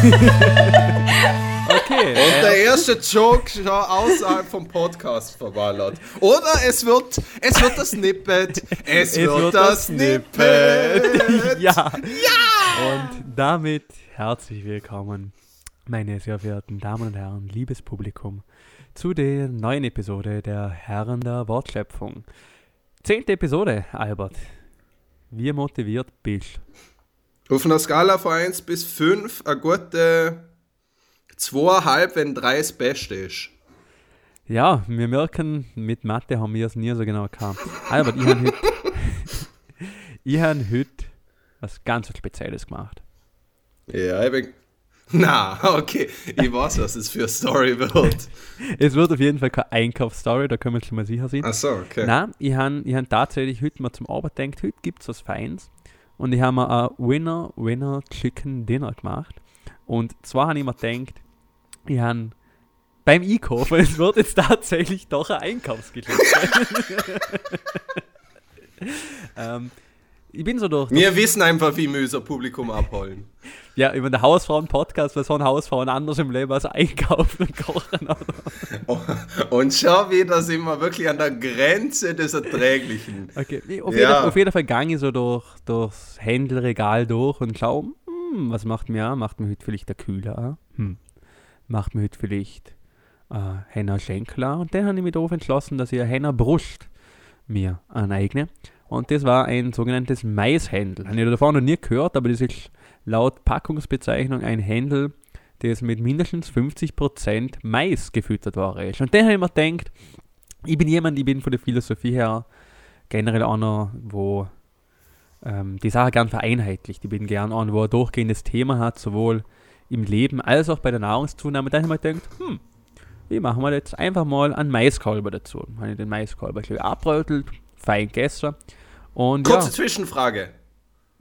Okay. Und der erste Joke schon außerhalb vom Podcast verballert. Oder es wird, es wird das Snippet. Es, wird, das Snippet. ja. ja. Und damit herzlich willkommen, meine sehr verehrten Damen und Herren, liebes Publikum, zu der neuen Episode der Herren der Wortschöpfung. Zehnte Episode, Albert. Wie motiviert bist Auf einer Skala von 1 bis 5 eine gute zweieinhalb, wenn drei das Beste ist. Ja, wir merken, mit Mathe haben wir es nie so genau gehabt. Albert, ich habe heute, ich heute was ganz Spezielles gemacht. Ja, ich bin. Na, okay. Ich weiß, was es für eine Story wird. es wird auf jeden Fall keine Einkaufsstory, da können wir schon mal sicher sein. Ach so, okay. Nein, ich habe ich hab tatsächlich heute mal zum Arbeit gedacht, heute gibt es was Feins. Und ich habe mir ein Winner, Winner Chicken Dinner gemacht. Und zwar habe ich mir gedacht, ich habe beim Einkaufen, es wird jetzt tatsächlich doch ein Einkaufsgeschäft ähm, ich bin so durch. Wir wissen einfach, wie wir unser Publikum abholen. Ja, über den Hausfrauen-Podcast, was von Hausfrauen anders im Leben als einkaufen und kochen. und schon wieder sind wir wirklich an der Grenze des Erträglichen. Okay, auf, ja. jeden, auf jeden Fall gehe ich so durch, durchs Händelregal durch und schaue, hm, was macht mir Macht mir heute vielleicht der Kühler Hm. Macht mir heute vielleicht äh, Henna Schenkler? Und dann habe ich mich darauf entschlossen, dass ich Henna Brust mir aneigne. Und das war ein sogenanntes Maishändel. Habe ich davor noch nie gehört, aber das ist laut Packungsbezeichnung ein Händel, das mit mindestens 50% Mais gefüttert war. Und dann habe ich mir gedacht, ich bin jemand, ich bin von der Philosophie her generell einer, wo ähm, die Sache gern vereinheitlicht. Ich bin gern einer, wo ein durchgehendes Thema hat, sowohl im Leben als auch bei der Nahrungszunahme. Dann habe ich mir gedacht, hm, wie machen wir jetzt einfach mal einen Maiskolber dazu? Habe ich den Maiskolber abbrötelt, fein gegessen und Kurze ja. Zwischenfrage.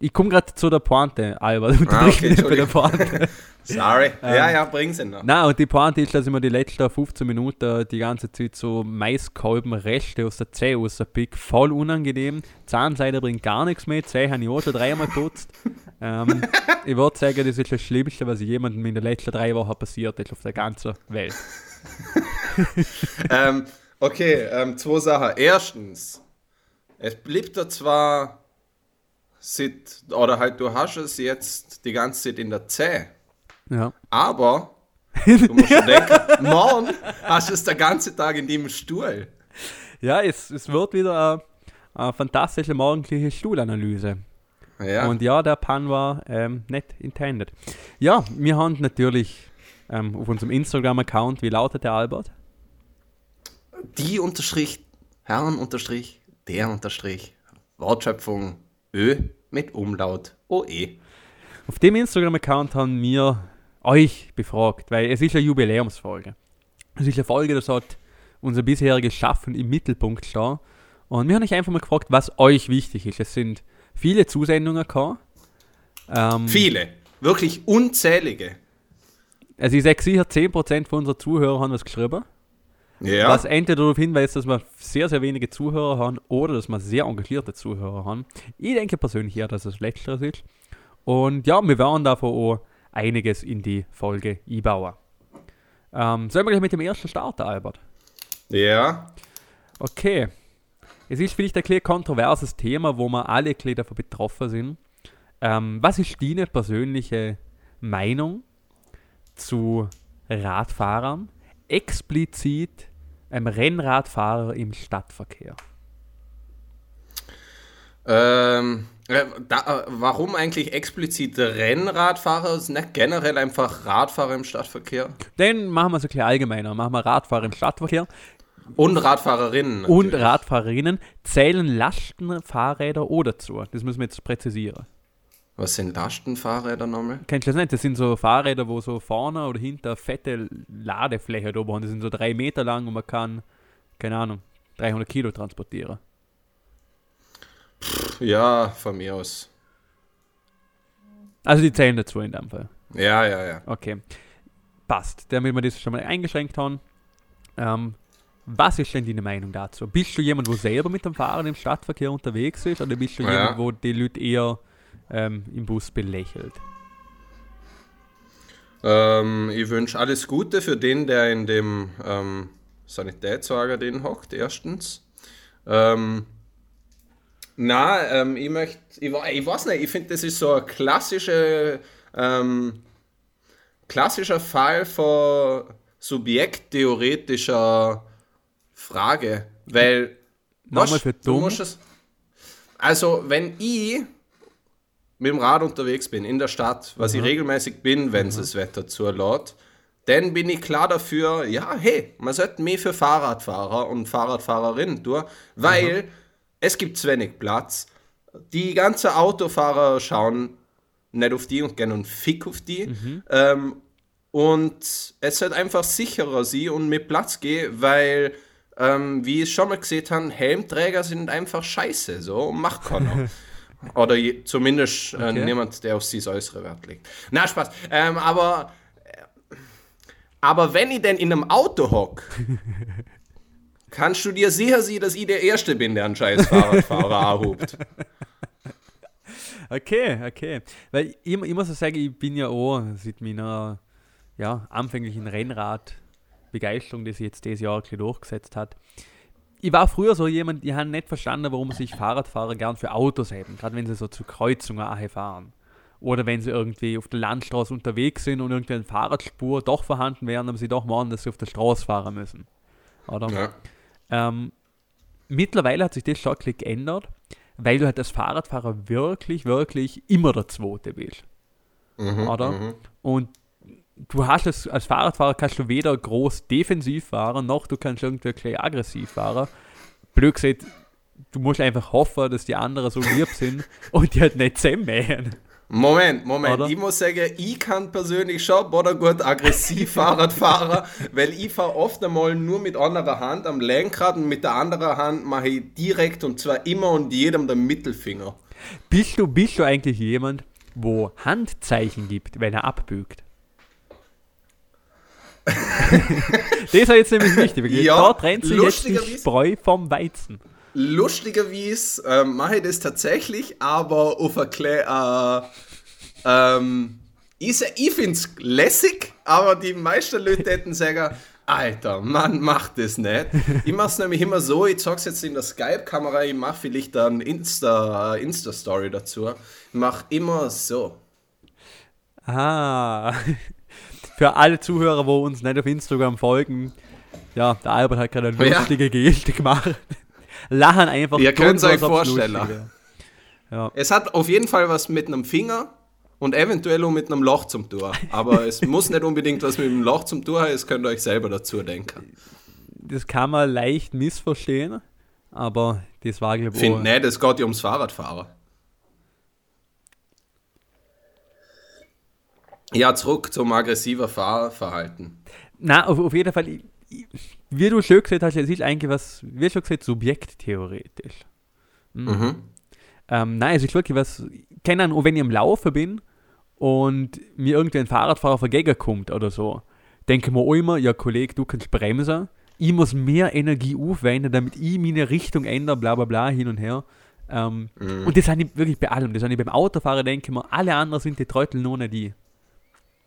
Ich komme gerade zu der Pointe, Albert. Ah, okay, bei der Pointe. Sorry. ähm, ja, ja, bring sie noch. Nein, und die Pointe ist, dass ich mir die letzten 15 Minuten die ganze Zeit so Maiskolbenreste aus der Zähne rauspick. Voll unangenehm. Zahnseide bringt gar nichts mehr. Zähne habe ich auch schon dreimal geputzt. ähm, ich würde sagen, das ist das Schlimmste, was jemandem in den letzten drei Wochen passiert ist auf der ganzen Welt. ähm, okay, ähm, zwei Sachen. Erstens, es blieb da zwar seit, oder halt du hast es jetzt die ganze Zeit in der Zäh. Ja. Aber du musst schon denken, morgen hast du es den ganzen Tag in dem Stuhl. Ja, es, es wird wieder eine, eine fantastische morgendliche Stuhlanalyse. Ja. Und ja, der Pan war ähm, nicht intended. Ja, wir haben natürlich ähm, auf unserem Instagram-Account, wie lautet der Albert? Die Unterstrich, Herren Unterstrich, der Unterstrich, Wortschöpfung Ö mit Umlaut OE. Auf dem Instagram-Account haben wir euch befragt, weil es ist eine Jubiläumsfolge. Es ist eine Folge, das hat unser bisheriges Schaffen im Mittelpunkt stehen. Und wir haben euch einfach mal gefragt, was euch wichtig ist. Es sind viele Zusendungen gekommen. Ähm, viele, wirklich unzählige. Also ich sage sicher, 10% von unseren Zuhörern haben was geschrieben. Ja. Was entweder darauf hinweist, dass wir sehr, sehr wenige Zuhörer haben oder dass wir sehr engagierte Zuhörer haben. Ich denke persönlich eher, dass es letzteres ist. Und ja, wir werden davon auch einiges in die Folge einbauen. Ähm, sollen wir gleich mit dem ersten starten, Albert? Ja. Okay. Es ist vielleicht ein kleines kontroverses Thema, wo wir alle ein davon betroffen sind. Ähm, was ist deine persönliche Meinung zu Radfahrern, explizit einem Rennradfahrer im Stadtverkehr? Ähm, äh, da, äh, warum eigentlich explizit Rennradfahrer? Ist nicht generell einfach Radfahrer im Stadtverkehr? Dann machen wir es ein bisschen allgemeiner. Machen wir Radfahrer im Stadtverkehr. Und Radfahrerinnen. Natürlich. Und Radfahrerinnen zählen Lastenfahrräder oder dazu. Das müssen wir jetzt präzisieren. Was sind Lastenfahrräder nochmal? Kennst du das nicht? Das sind so Fahrräder, wo so vorne oder hinter fette Ladefläche da haben. Die sind so drei Meter lang und man kann, keine Ahnung, 300 Kilo transportieren. Ja, von mir aus. Also die zählen dazu in dem Fall. Ja, ja, ja. Okay. Passt. Damit wir das schon mal eingeschränkt haben. Ähm, was ist denn deine Meinung dazu? Bist du jemand, der selber mit dem Fahren im Stadtverkehr unterwegs ist oder bist du ja. jemand, wo die Leute eher ähm, im Bus belächelt? Ähm, ich wünsche alles Gute für den, der in dem ähm, Sanitätswagen den hockt, erstens. Ähm, na, ähm, ich möchte, ich, ich, weiß nicht, ich finde, das ist so ein klassische, ähm, klassischer Fall von subjekttheoretischer Frage, weil Nochmal für dumm. Es, also, wenn ich mit dem Rad unterwegs bin in der Stadt, was mhm. ich regelmäßig bin, wenn es mhm. das Wetter zulässt, dann bin ich klar dafür, ja, hey, man sollte mehr für Fahrradfahrer und Fahrradfahrerinnen tun, weil mhm. es gibt zu wenig Platz. Die ganzen Autofahrer schauen nicht auf die und gehen und fick auf die. Mhm. Ähm, und es sollte einfach sicherer sein und mit Platz gehen, weil, ähm, wie ich schon mal gesehen habe, Helmträger sind einfach scheiße, so, macht keiner. Oder je, zumindest äh, okay. niemand, der auf sie äußere Wert legt. Na, Spaß. Ähm, aber, äh, aber wenn ich denn in einem Auto hock, kannst du dir sicher sein, dass ich der Erste bin, der einen scheiß Fahrradfahrer erhobt. Okay, okay. Weil ich, ich muss sagen, ich bin ja auch seit meiner ja, anfänglichen Rennrad-Begeisterung, die sich jetzt dieses Jahr ein durchgesetzt hat, ich war früher so jemand, die haben nicht verstanden, warum sich Fahrradfahrer gern für Autos haben, gerade wenn sie so zu Kreuzungen fahren. Oder wenn sie irgendwie auf der Landstraße unterwegs sind und irgendwie eine Fahrradspur doch vorhanden wäre, aber sie doch meinen, dass sie auf der Straße fahren müssen. Oder? Ja. Ähm, mittlerweile hat sich das schon geändert, weil du halt als Fahrradfahrer wirklich, wirklich immer der Zweite bist. Mhm, oder? Mhm. Und du hast es als Fahrradfahrer kannst du weder groß defensiv fahren, noch du kannst irgendwie gleich aggressiv fahren. Blöd gesagt, du musst einfach hoffen, dass die anderen so lieb sind und die halt nicht zusammenmähen. Moment, Moment. Oder? Ich muss sagen, ich kann persönlich schon oder gut aggressiv Fahrrad fahren, weil ich fahre oft einmal nur mit einer Hand am Lenkrad und mit der anderen Hand mache ich direkt und zwar immer und jedem den Mittelfinger. Bist du, bist du eigentlich jemand, wo Handzeichen gibt, wenn er abbügt? das ist jetzt nämlich wichtig. Ja, da trennt sich jetzt die Spreu vom Weizen. Lustigerweise äh, mache ich das tatsächlich, aber auf ein äh, ähm, ich, ich finde es lässig, aber die meisten Leute hätten sagen, Alter, Mann, mach das nicht. Ich mache es nämlich immer so, ich zeige es jetzt in der Skype-Kamera, ich mache vielleicht dann Insta, Insta-Story dazu. Ich mache immer so. Ah, für alle Zuhörer, wo uns nicht auf Instagram folgen, ja, der Albert hat gerade eine lustige ja. Geste gemacht. Lachen einfach. Ihr könnt es euch vorstellen. Ja. Es hat auf jeden Fall was mit einem Finger und eventuell auch mit einem Loch zum Tor. Aber es muss nicht unbedingt was mit einem Loch zum Tor haben, es könnt ihr euch selber dazu denken. Das kann man leicht missverstehen, aber das war glaube ich. Finde nicht, es geht ja ums Fahrradfahrer. Ja, zurück zum aggressiver Fahrverhalten. Na, auf, auf jeden Fall, ich, ich, wie du schon gesagt hast, es ist eigentlich was, wie schon gesagt, subjekttheoretisch. Mhm. mhm. Ähm, nein, es ist wirklich was, keine Ahnung, wenn ich am Laufen bin und mir irgendwie ein Fahrradfahrer vergegen kommt oder so, denke mir auch immer, ja Kollege, du kannst bremsen, ich muss mehr Energie aufwenden, damit ich meine Richtung ändere, bla bla bla, hin und her. Ähm, mhm. Und das habe ich wirklich bei allem. Das habe ich beim Autofahren, denke ich mir, alle anderen sind die Trottel, nur nicht die.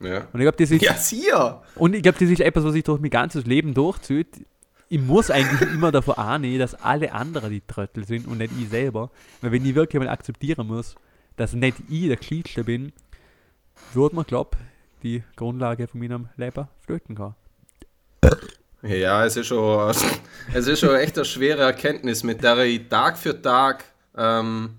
Ja. Und ich glaube, das ist. Ja, sicher! Und ich glaube, das ist etwas, was sich durch mein ganzes Leben durchzieht. Ich muss eigentlich immer davor annehmen, dass alle anderen die Tröttel sind und nicht ich selber. Weil wenn ich wirklich mal akzeptieren muss, dass nicht ich der Klitschste bin, würde man, glaube die Grundlage von meinem Leben flöten kann. Ja, es ist schon, es ist schon echt eine schwere Erkenntnis, mit der ich Tag für Tag ähm,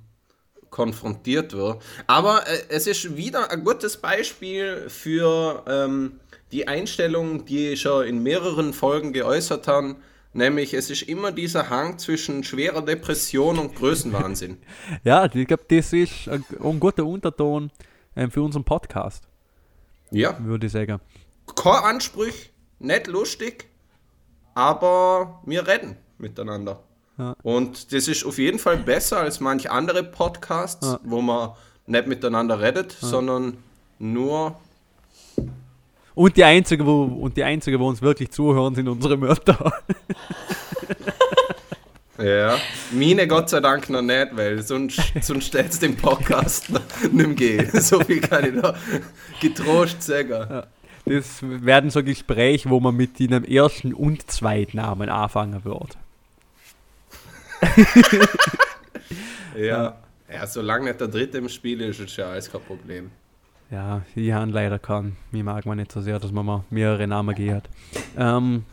konfrontiert wird. Aber äh, es ist wieder ein gutes Beispiel für ähm, die Einstellung, die ich schon in mehreren Folgen geäußert habe. Nämlich, es ist immer dieser Hang zwischen schwerer Depression und Größenwahnsinn. ja, ich glaube, das ist ein, ein guter Unterton äh, für unseren Podcast. Ja. Würde ich sagen. Kein Anspruch, nicht lustig, aber wir reden miteinander. Ja. Und das ist auf jeden Fall besser als manche andere Podcasts, ja. wo man nicht miteinander redet, ja. sondern nur. Und die einzige, wo und die einzige, wo uns wirklich zuhören, sind unsere Mütter. ja, meine Gott sei Dank noch nicht, weil sonst, sonst stellt es den Podcast nicht mehr gehen. So viel kann ich da getrost sagen. das werden so Gespräche, wo man mit einem ersten und Zweitnamen anfangen wird. Ja. ja, solange nicht der dritte im Spiel ist, ist ja alles kein Problem. Ja, ich habe leider keinen. Mir mag man nicht so sehr, dass man mal mehrere Namen geht. Ähm,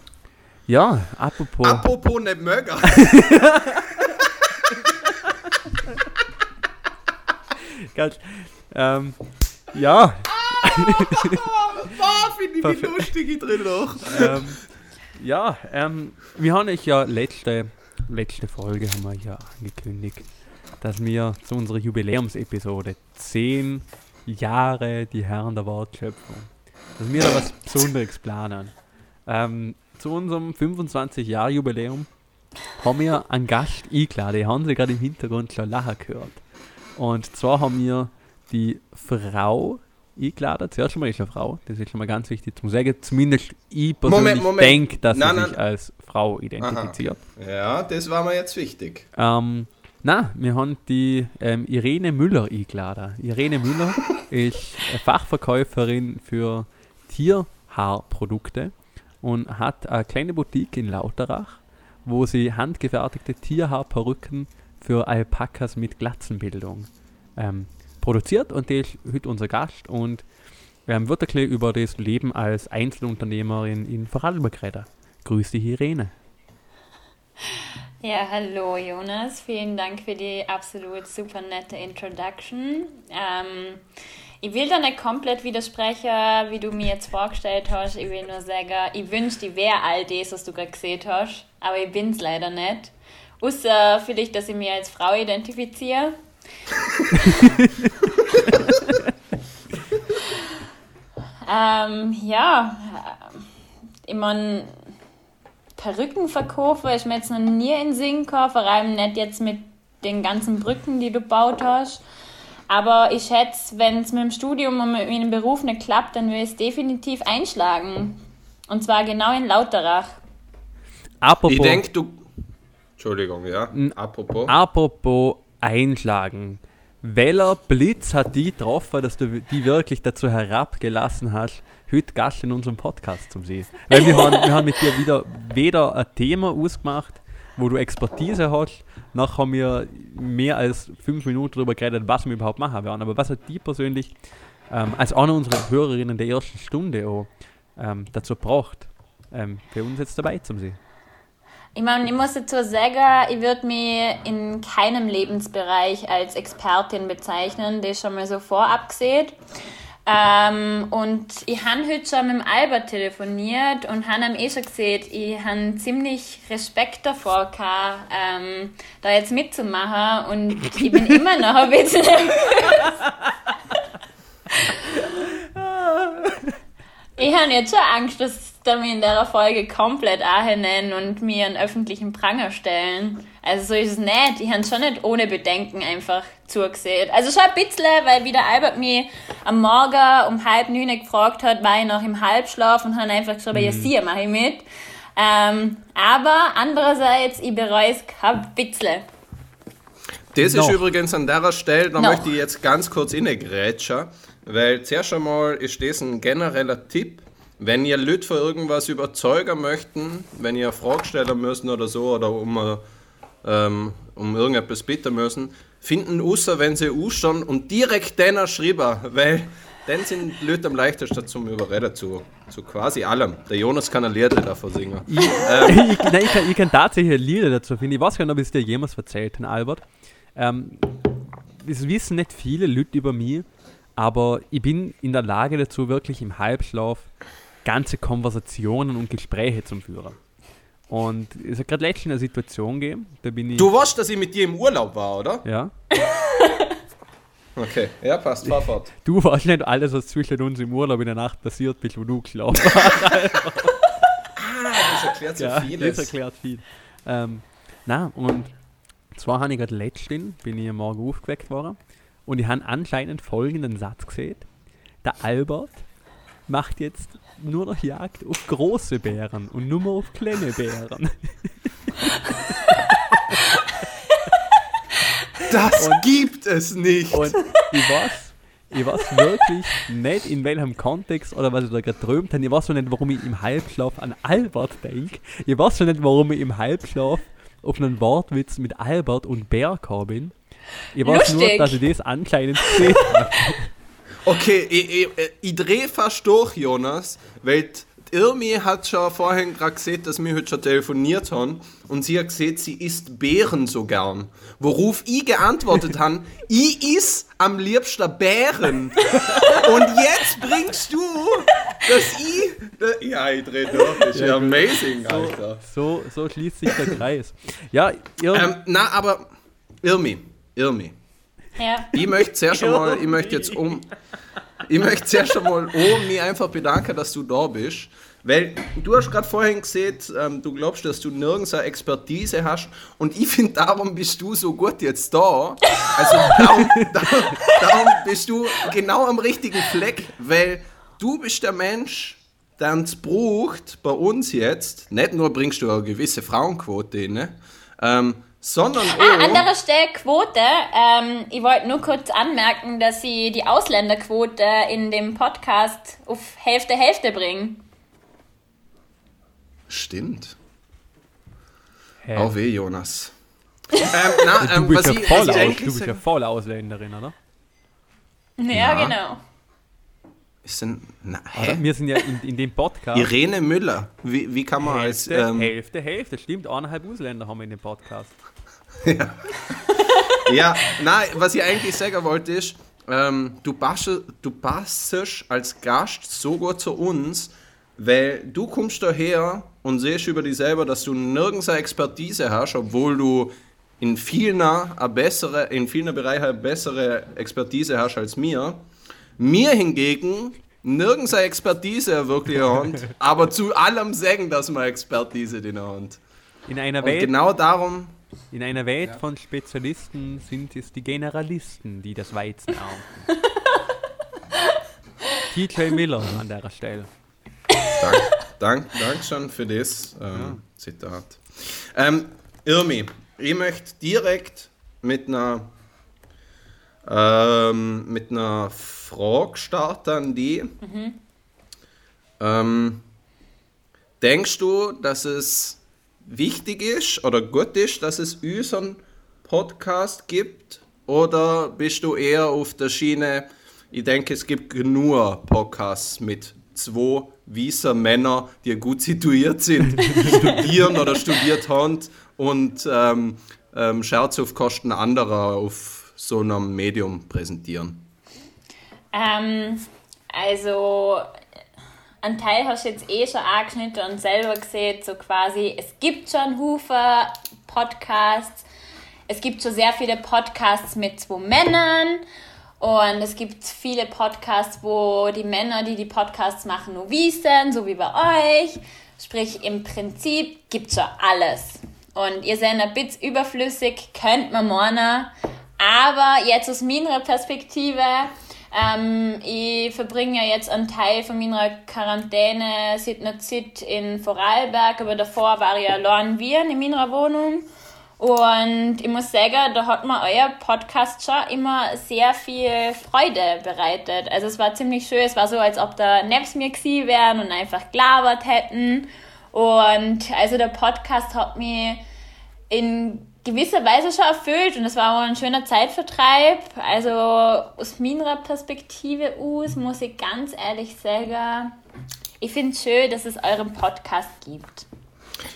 ja, apropos. Apropos nicht mögen. Ganz, ähm, ja. Boah, finde ich wie lustig drin noch. Ähm, ja, ähm, wir haben euch ja letzte, letzte Folge haben wir ja angekündigt, dass wir zu unserer Jubiläumsepisode 10 Jahre die Herren der Wortschöpfung, dass wir da was Besonderes planen. Ähm, zu unserem 25-Jahr-Jubiläum haben wir einen Gast eingeladen. Die haben Sie gerade im Hintergrund schon lachen gehört. Und zwar haben wir die Frau eingeladen. Zuerst schon mal ist eine Frau. Das ist schon mal ganz wichtig zu sagen. Zumindest ich persönlich denke, dass nein, sie sich als Frau identifiziert. Aha. Ja, das war mir jetzt wichtig. Ähm, na, wir haben die ähm, Irene Müller eingeladen. Irene Müller ist Fachverkäuferin für Tierhaarprodukte und hat eine kleine Boutique in Lauterach, wo sie handgefertigte Tierhaarperücken für Alpakas mit Glatzenbildung ähm, produziert und die ist heute unser Gast und ähm, wird ein über das Leben als Einzelunternehmerin in Vorarlberg reden. Grüß dich, Irene. Ja, hallo Jonas, vielen Dank für die absolut super nette Introduction. Ähm, ich will da nicht komplett widersprechen, wie du mir jetzt vorgestellt hast. Ich will nur sagen, ich wünschte, ich wäre all das, was du gerade gesehen hast, aber ich bin es leider nicht. Außer vielleicht, dass ich mich als Frau identifiziere. ähm, ja, ich meine, Perückenverkäufer ist mir jetzt noch nie in Sinn gekommen, vor allem nicht jetzt mit den ganzen Brücken, die du gebaut hast. Aber ich schätze, wenn es mit dem Studium und mit meinem Beruf nicht klappt, dann will ich es definitiv einschlagen. Und zwar genau in Lauterach. Apropos. Ich denke, du. Entschuldigung, ja. Apropos. Apropos einschlagen. Welcher Blitz hat die getroffen, dass du die wirklich dazu herabgelassen hast, heute Gast in unserem Podcast zu sehen? Weil wir haben, wir haben mit dir wieder weder ein Thema ausgemacht, wo du Expertise hast, noch haben wir mehr als fünf Minuten darüber geredet, was wir überhaupt machen werden. Aber was hat die persönlich ähm, als eine unserer Hörerinnen der ersten Stunde auch, ähm, dazu gebracht, ähm, für uns jetzt dabei zu sein? Ich meine, ich muss dazu sagen, ich würde mich in keinem Lebensbereich als Expertin bezeichnen, das schon mal so vorab gesehen. Ähm, und ich habe heute schon mit Albert telefoniert und habe ihm eh schon gesehen, ich habe ziemlich Respekt davor gehabt, ähm, da jetzt mitzumachen und ich bin immer noch ein bisschen nervös. ich habe jetzt schon Angst, dass mich in der Folge komplett nennen und mir einen öffentlichen Pranger stellen. Also so ist es nicht. Ich habe schon nicht ohne Bedenken einfach zugesehen. Also schon ein bisschen, weil wieder Albert mich am Morgen um halb neun gefragt hat, war ich noch im Halbschlaf und habe einfach gesagt, mhm. ja, sie mache ich mit. Ähm, aber andererseits, ich bereue es kein bisschen. Das ist übrigens an der Stelle, da möchte ich jetzt ganz kurz innegrätschen, weil zuerst einmal ist das ein genereller Tipp, wenn ihr Leute für irgendwas überzeugen möchten, wenn ihr eine Frage stellen müssen oder so, oder um, ähm, um irgendetwas bitten müssen, finden außer wenn sie ausstehen und direkt den schreiben, weil dann sind Leute am leichtesten zum Überreden zu, zu quasi allem. Der Jonas kann ein Lied davon singen. Ich, ähm. ich, nein, ich, kann, ich kann tatsächlich Lieder dazu finden. Ich weiß gar nicht, ob ich es dir jemals erzählt habe, Albert. Ähm, das wissen nicht viele Leute über mich, aber ich bin in der Lage dazu, wirklich im Halbschlaf ganze Konversationen und Gespräche zum Führen. Und es hat gerade letztens eine Situation gegeben, da bin ich. Du weißt, dass ich mit dir im Urlaub war, oder? Ja. okay, ja, passt, fahr fort. Du weißt nicht alles, was zwischen uns im Urlaub in der Nacht passiert bist, wo du geschlafen hast. ah, das erklärt so ja, vieles. Das erklärt viel. Ähm, na, und zwar habe ich gerade letztens, bin ich am Morgen aufgeweckt worden und ich habe anscheinend folgenden Satz gesehen. Der Albert macht jetzt nur noch Jagd auf große Bären und nur mehr auf kleine Bären. Das und, gibt es nicht. Und ich weiß, ich weiß wirklich nicht, in welchem Kontext oder was ich da gerade träumt habe. Ich weiß schon nicht, warum ich im Halbschlaf an Albert denke. Ich weiß schon nicht, warum ich im Halbschlaf auf einen Wortwitz mit Albert und Bär bin. Ich weiß Lustig. nur, dass ich das anscheinend gesehen habe. Okay, ich, ich, ich drehe fast durch, Jonas, weil die Irmi hat schon vorhin gerade gesehen, dass wir heute schon telefoniert haben und sie hat gesehen, sie isst Beeren so gern. Worauf ich geantwortet habe, ich iss am liebsten Bären. Und jetzt bringst du, dass ich... Ja, ich drehe durch, das ist ja amazing, Alter. So, so schließt sich der Kreis. Ja, ihr, Ähm, na, aber Irmi, Irmi, Ja. ich möchte zuerst schon mal, ich möchte jetzt um, ich möchte zuerst schon mal um mich einfach bedanken, dass du da bist. Weil du hast gerade vorhin gesehen, ähm, du glaubst, dass du nirgends eine Expertise hast und ich finde, darum bist du so gut jetzt da. Also darum, darum, darum bist du genau am richtigen Fleck, weil du bist der Mensch, der uns braucht bei uns jetzt. Nicht nur bringst du eine gewisse Frauenquote rein, ähm, sondern Ah, auch... andere Stelle Quote. Ähm, ich wollte nur kurz anmerken, dass sie die Ausländerquote in dem Podcast auf Hälfte Hälfte bringen. Stimmt. Hä? Auch weh, Jonas. ähm, na, du ähm, bist, ja ich, voll ich aus, eigentlich du bist ja voll Ausländerin, oder? Ja, Ja. genau. Ist denn, na, oder? hä? Wir sind ja in, in dem Podcast. Irene Müller. Wie, wie kann man als. Hälfte, Ähm, Hälfte, Hälfte. Stimmt, eineinhalb Ausländer haben wir in dem Podcast. Ja, na, was ich eigentlich sagen wollte ist, ähm, du, passt, du passst als Gast so gut zu uns, weil du kommst daher und siehst über dich selber, dass du nirgends eine Expertise hast, obwohl du in vielen, eine bessere, in vielen Bereichen eine bessere Expertise hast als mir. Mir hingegen nirgends eine Expertise wirklich haben, aber zu allem sagen, dass man Expertise in der Hand. In einer Und Welt, genau darum in einer Welt von Spezialisten sind es die Generalisten, die das Weizen ernten. TJ Miller an der Stelle. Dank, dank, dank schon für das ähm, Zitat. Ähm, Irmi, ich möchte direkt mit einer, ähm, mit einer Frage starten an die. Ähm, denkst du, dass es wichtig ist oder gut ist, dass es unseren Podcast gibt? Oder bist du eher auf der Schiene, ich denke, es gibt genug Podcasts mit zwei weißer Männer, die gut situiert sind, studieren oder studiert haben und ähm, ähm, Scherze auf Kosten anderer auf so einem Medium präsentieren. Ähm, also, ein Teil hast du jetzt eh schon angeschnitten und selber gesehen, so quasi, es gibt schon Hufe Podcasts, es gibt schon sehr viele Podcasts mit zwei Männern und es gibt viele Podcasts, wo die Männer, die die Podcasts machen, nur wissen, so wie bei euch. Sprich, im Prinzip gibt schon alles. Und ihr seid ein bisschen überflüssig, könnt man meinen. Aber jetzt aus meiner Perspektive, ähm, ich verbringe ja jetzt einen Teil von meiner Quarantäne seit einer Zeit in Vorarlberg, aber davor war ich ja allein in Wien in meiner Wohnung. Und ich muss sagen, da hat mir euer Podcast schon immer sehr viel Freude bereitet. Also es war ziemlich schön, es war so, als ob da nebst mir gewesen wären und einfach gelabert hätten. Und also der Podcast hat mich in gewisser Weise schon erfüllt und es war auch ein schöner Zeitvertreib. Also aus meiner Perspektive aus muss ich ganz ehrlich sagen, ich finde es schön, dass es euren Podcast gibt.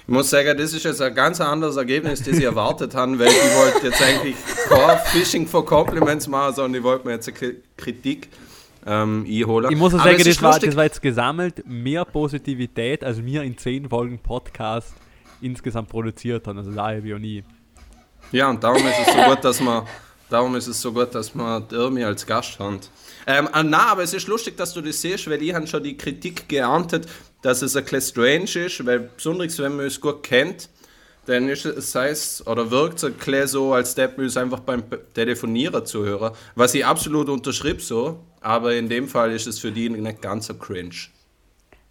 Ich muss sagen, das ist jetzt ein ganz anderes Ergebnis, das ich erwartet habe, weil ich wollte jetzt eigentlich kein Fishing for Compliments machen, sondern ich wollte mir jetzt eine Kritik ähm, einholen. Ich muss sagen, das war, das war jetzt gesammelt mehr Positivität, als wir in zehn Folgen Podcast insgesamt produziert haben. Also da habe ich auch nie. Ja, und darum ist es so gut, dass man, darum ist es so gut, dass man die Irmi als Gast haben. Ähm, ah, na, aber es ist lustig, dass du das siehst, weil ich habe schon die Kritik geerntet, dass es ein bisschen strange ist, weil besonders wenn man es gut kennt, dann ist es, heißt, oder wirkt es ein bisschen so, als der es einfach beim Telefonieren zuhören, was ich absolut unterschrieb so, aber in dem Fall ist es für die nicht ganz so cringe.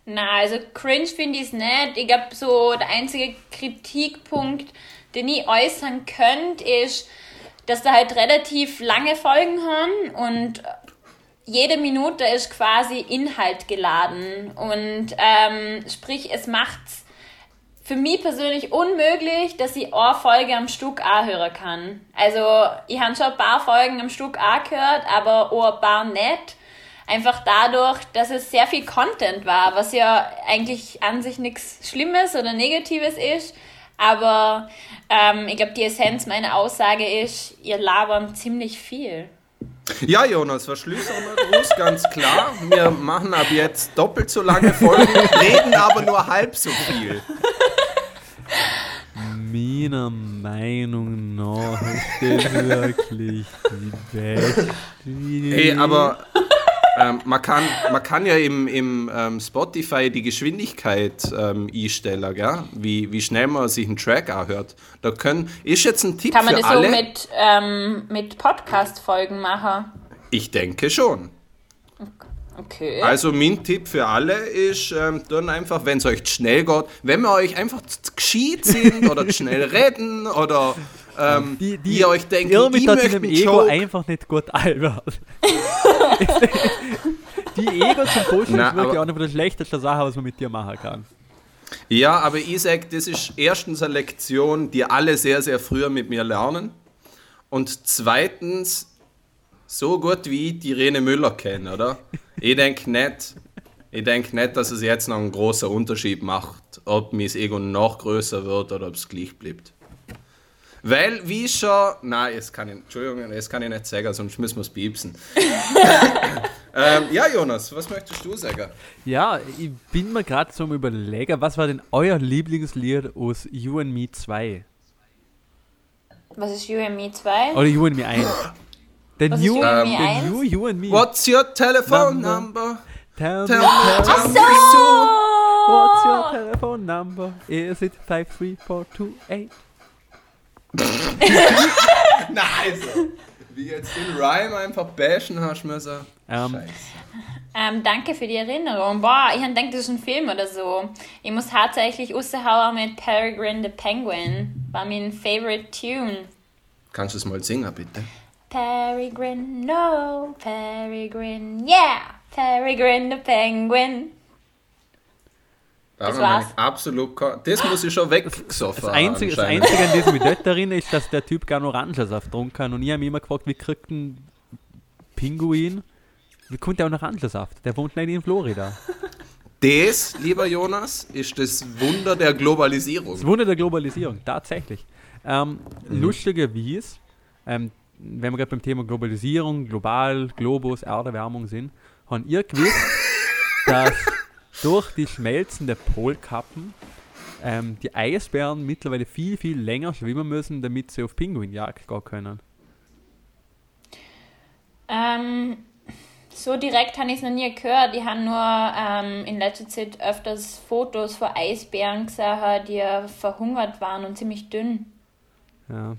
Na, also cringe finde ich es nicht. Ich glaube, so der einzige Kritikpunkt, den ich äußern könnte, ist, dass da halt relativ lange Folgen haben und jede Minute ist quasi Inhalt geladen und ähm, sprich, es macht's für mich persönlich unmöglich, dass ich eine Folge am Stück anhören kann. Also, ich habe schon ein paar Folgen am Stück angehört, aber auch ein paar nicht. Einfach dadurch, dass es sehr viel Content war, was ja eigentlich an sich nichts Schlimmes oder Negatives ist. Aber ähm, ich glaube, die Essenz meiner Aussage ist, ihr labern ziemlich viel. Ja, Jonas, verschlüsseln wir Gruß, ganz klar. Wir machen ab jetzt doppelt so lange Folgen, reden aber nur halb so viel. Meiner Meinung nach ist das wirklich die beste. Hey, aber ähm, man, kann, man kann ja im, im ähm, Spotify die Geschwindigkeit ähm, einstellen, gell? Wie, wie schnell man sich einen Track anhört. Da können, ist jetzt ein Tipp Kann man das alle. so mit, ähm, mit Podcast-Folgen machen? ich denke schon. Okay. Also mein Tipp für alle ist, ähm, dann einfach, wenn es euch schnell geht, wenn wir euch einfach zu gescheit sind oder zu schnell reden oder ähm, die, die, ihr euch denkt, ihr mit dem Ego Joke. einfach nicht gut albert. die Ego zum Na, ist wirklich eine von der schlechtesten Sachen, was man mit dir machen kann. Ja, aber ich sag, das ist erstens eine Lektion, die alle sehr, sehr früher mit mir lernen. Und zweitens, so gut wie ich die Rene Müller kenne, oder? Ich denke nicht, ich denk nicht, dass es jetzt noch einen großen Unterschied macht, ob mein Ego noch größer wird oder ob es gleich bleibt. Weil, wie schon, nein, das kann ich, Entschuldigung, das kann ich nicht sagen, sonst müssen wir es piepsen. ähm, ja, Jonas, was möchtest du sagen? Ja, ich bin mir gerade zum Überlegen, was war denn euer Lieblingslied aus You and Me 2? Was ist You and Me 2? Oder You and Me 1? The Was ist New, You and Me the 1? New You and Me. What's your telephone Number. number? Tell me, Tell tell me, tell me Oh! What's your telephone number? Is it 53428? Nice! Wie jetzt den Rhyme einfach bashen hast müssen. Ähm, Scheiße. Ähm, danke für die Erinnerung. Boah, ich gedacht, das ist ein Film oder so. Ich muss tatsächlich raushauen mit Peregrine the Penguin. War mein favorite Tune. Kannst du es mal singen, bitte? Peregrine, no, Peregrine, yeah, Peregrine the Penguin. Das war's. absolut Das muss ich schon weggesoffen das, Einzige, das. Einzige, an mich nicht erinnere, ist, dass der Typ gerne Orangensaft getrunken hat. Und ich habe mich immer gefragt, wie kriegt ein Pinguin, wie kommt der auch Orangensaft? Der wohnt nicht in Florida. Das, lieber Jonas, ist das Wunder der Globalisierung. Das Wunder der Globalisierung, tatsächlich. Ähm, Lustigerweise, ähm, wenn wir gerade beim Thema Globalisierung, global, Globus, Erderwärmung sind, haben ihr gewusst, dass durch die schmelzende Polkappen ähm, die Eisbären mittlerweile viel, viel länger schwimmen müssen, damit sie auf Pinguinjagd gehen können. Ähm, so direkt habe ich es noch nie gehört. Ich habe nur ähm, in letzter Zeit öfters Fotos von Eisbären gesehen, die verhungert waren und ziemlich dünn. Ja.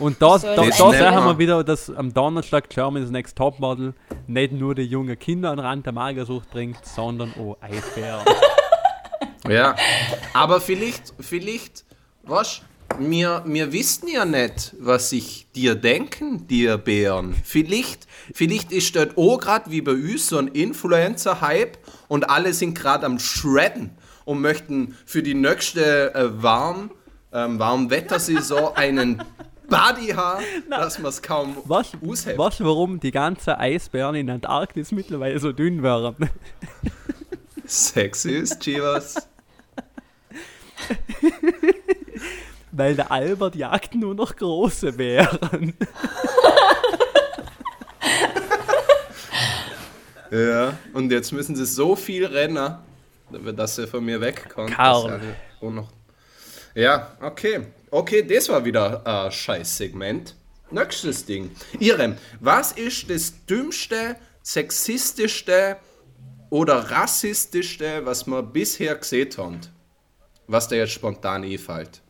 Und da, So, da, das da sehen wir wieder, dass am Donnerstag Germany's Next Topmodel nicht nur die jungen Kinder an den Rand der Magersucht bringt, sondern auch Eisbären. Ja, aber vielleicht, vielleicht, was? Wir, wir wissen ja nicht, was sich dir denken, dir Bären. Vielleicht, vielleicht ist dort auch gerade wie bei uns so ein Influencer-Hype und alle sind gerade am Shredden und möchten für die nächste äh, warm, ähm, Warmwettersaison einen Buddy haben, dass man es kaum Was, aushält. was, warum die ganzen Eisbären in der Antarktis mittlerweile so dünn werden? Sexy ist, Chivas. Weil der Albert jagt nur noch große Bären. Ja, und jetzt müssen sie so viel rennen, dass sie von mir wegkommt. Karl. ja, okay. Okay, das war wieder ein Scheißsegment. Nächstes Ding. Irem, was ist das dümmste, sexistischste oder rassistischste, was wir bisher gesehen haben? Was dir jetzt spontan einfällt?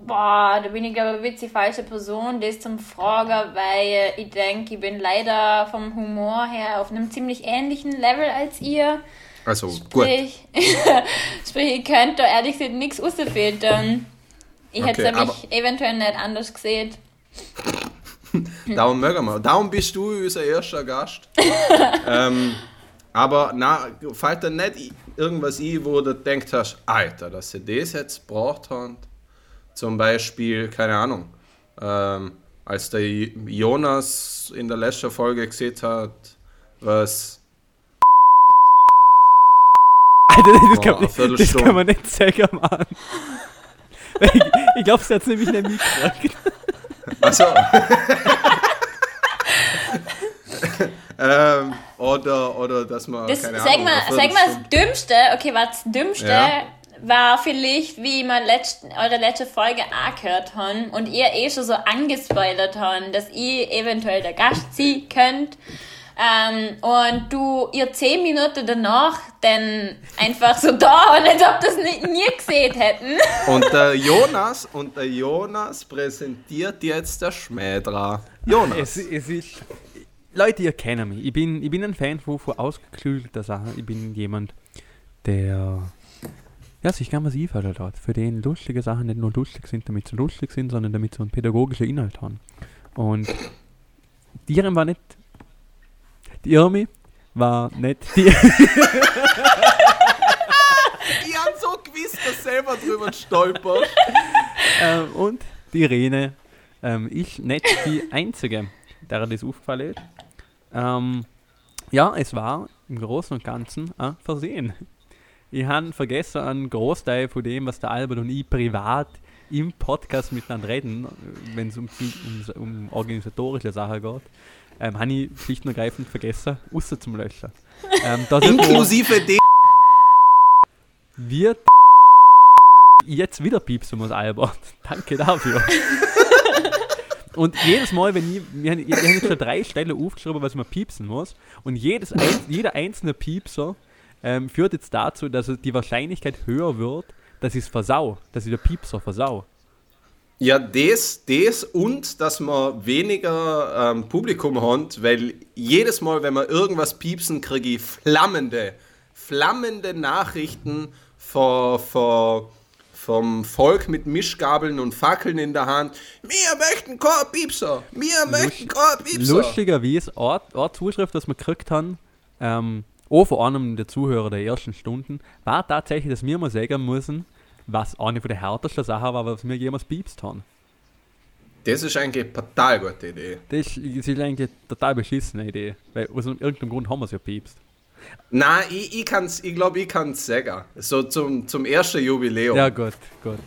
Boah, da bin ich glaube ich die falsche Person, das zum Fragen, weil ich denke, ich bin leider vom Humor her auf einem ziemlich ähnlichen Level als ihr. Also, gut. Sprich, sprich ich könnte da ehrlich gesagt nichts rausfiltern. Ich hätte Okay, es nämlich eventuell nicht anders gesehen. darum mögen wir. Darum bist du unser erster Gast. ähm, aber na, fällt dir nicht irgendwas ein, wo du denkst hast, Alter, dass sie das jetzt braucht haben? Zum Beispiel, keine Ahnung, ähm, als der Jonas in der letzten Folge gesehen hat, was. Alter, das, Boah, kann, das kann man nicht sagen, Mann. Ich ich glaube, sie hat es nämlich nicht mitgekriegt. Achso. ähm, oder, oder dass man. Das, keine sag Ahnung, mal, eine sag mal, das Dümmste, okay, was das Dümmste Ja. war vielleicht, wie wir letzt, eure letzte Folge angehört haben und ihr eh schon so angespoilert haben, dass ihr eventuell der Gast sein könnt. Ähm, und du ihr zehn Minuten danach dann einfach so da und als ob das nie, nie gesehen hätten. Und der Jonas, und der Jonas präsentiert jetzt der Schmädra. Jonas. Es, es ist. Leute, ihr kennt mich. Ich bin, ich bin ein Fan von, von ausgeklügelter Sachen. Ich bin jemand, der ja, sich was einfällt hat. Für den lustige Sachen nicht nur lustig sind, damit sie lustig sind, sondern damit sie einen pädagogischen Inhalt haben. Und die Irem war nicht. Die Irmi war nicht die. Ich hab so gewusst, dass selber drüber stolpert. ähm, und die Irene ähm, ist nicht die Einzige, der das aufgefallen ist. Ähm, ja, es war im Großen und Ganzen ein Versehen. Ich habe vergessen, einen Großteil von dem, was der Albert und ich privat im Podcast miteinander reden, wenn es um, um, um organisatorische Sachen geht, ähm, habe ich schlicht und ergreifend vergessen, außer zum Löschen. Ähm, Inklusive dem. wird jetzt wieder piepsen muss, Albert. Danke dafür. Und jedes Mal, wenn ich, wir haben, wir haben jetzt schon drei Stellen aufgeschrieben, was man piepsen muss. Und jedes ein, jeder einzelne Piepser ähm, führt jetzt dazu, dass die Wahrscheinlichkeit höher wird, dass ich es versau, dass ich der Piepser versau. Ja, das, das und dass man weniger ähm, Publikum hat, weil jedes Mal, wenn wir irgendwas piepsen, kriege ich flammende, flammende Nachrichten vor, vor, vom Volk mit Mischgabeln und Fackeln in der Hand. Wir möchten kein Piepser! Wir möchten kein Piepser! Lustigerweise, eine eine Zuschrift, das wir gekriegt haben, ähm, auch von einem der Zuhörer der ersten Stunden, war tatsächlich, dass wir mal sagen müssen, was eine von der härtesten Sachen war, was wir jemals piepst haben. Das ist eigentlich eine total gute Idee. Das ist, das ist eigentlich eine total beschissene Idee, weil aus irgendeinem Grund haben wir es ja piepst. Nein, ich, ich, kann's, ich glaube, ich kann es sagen. So zum, zum ersten Jubiläum. Ja, gut, gut.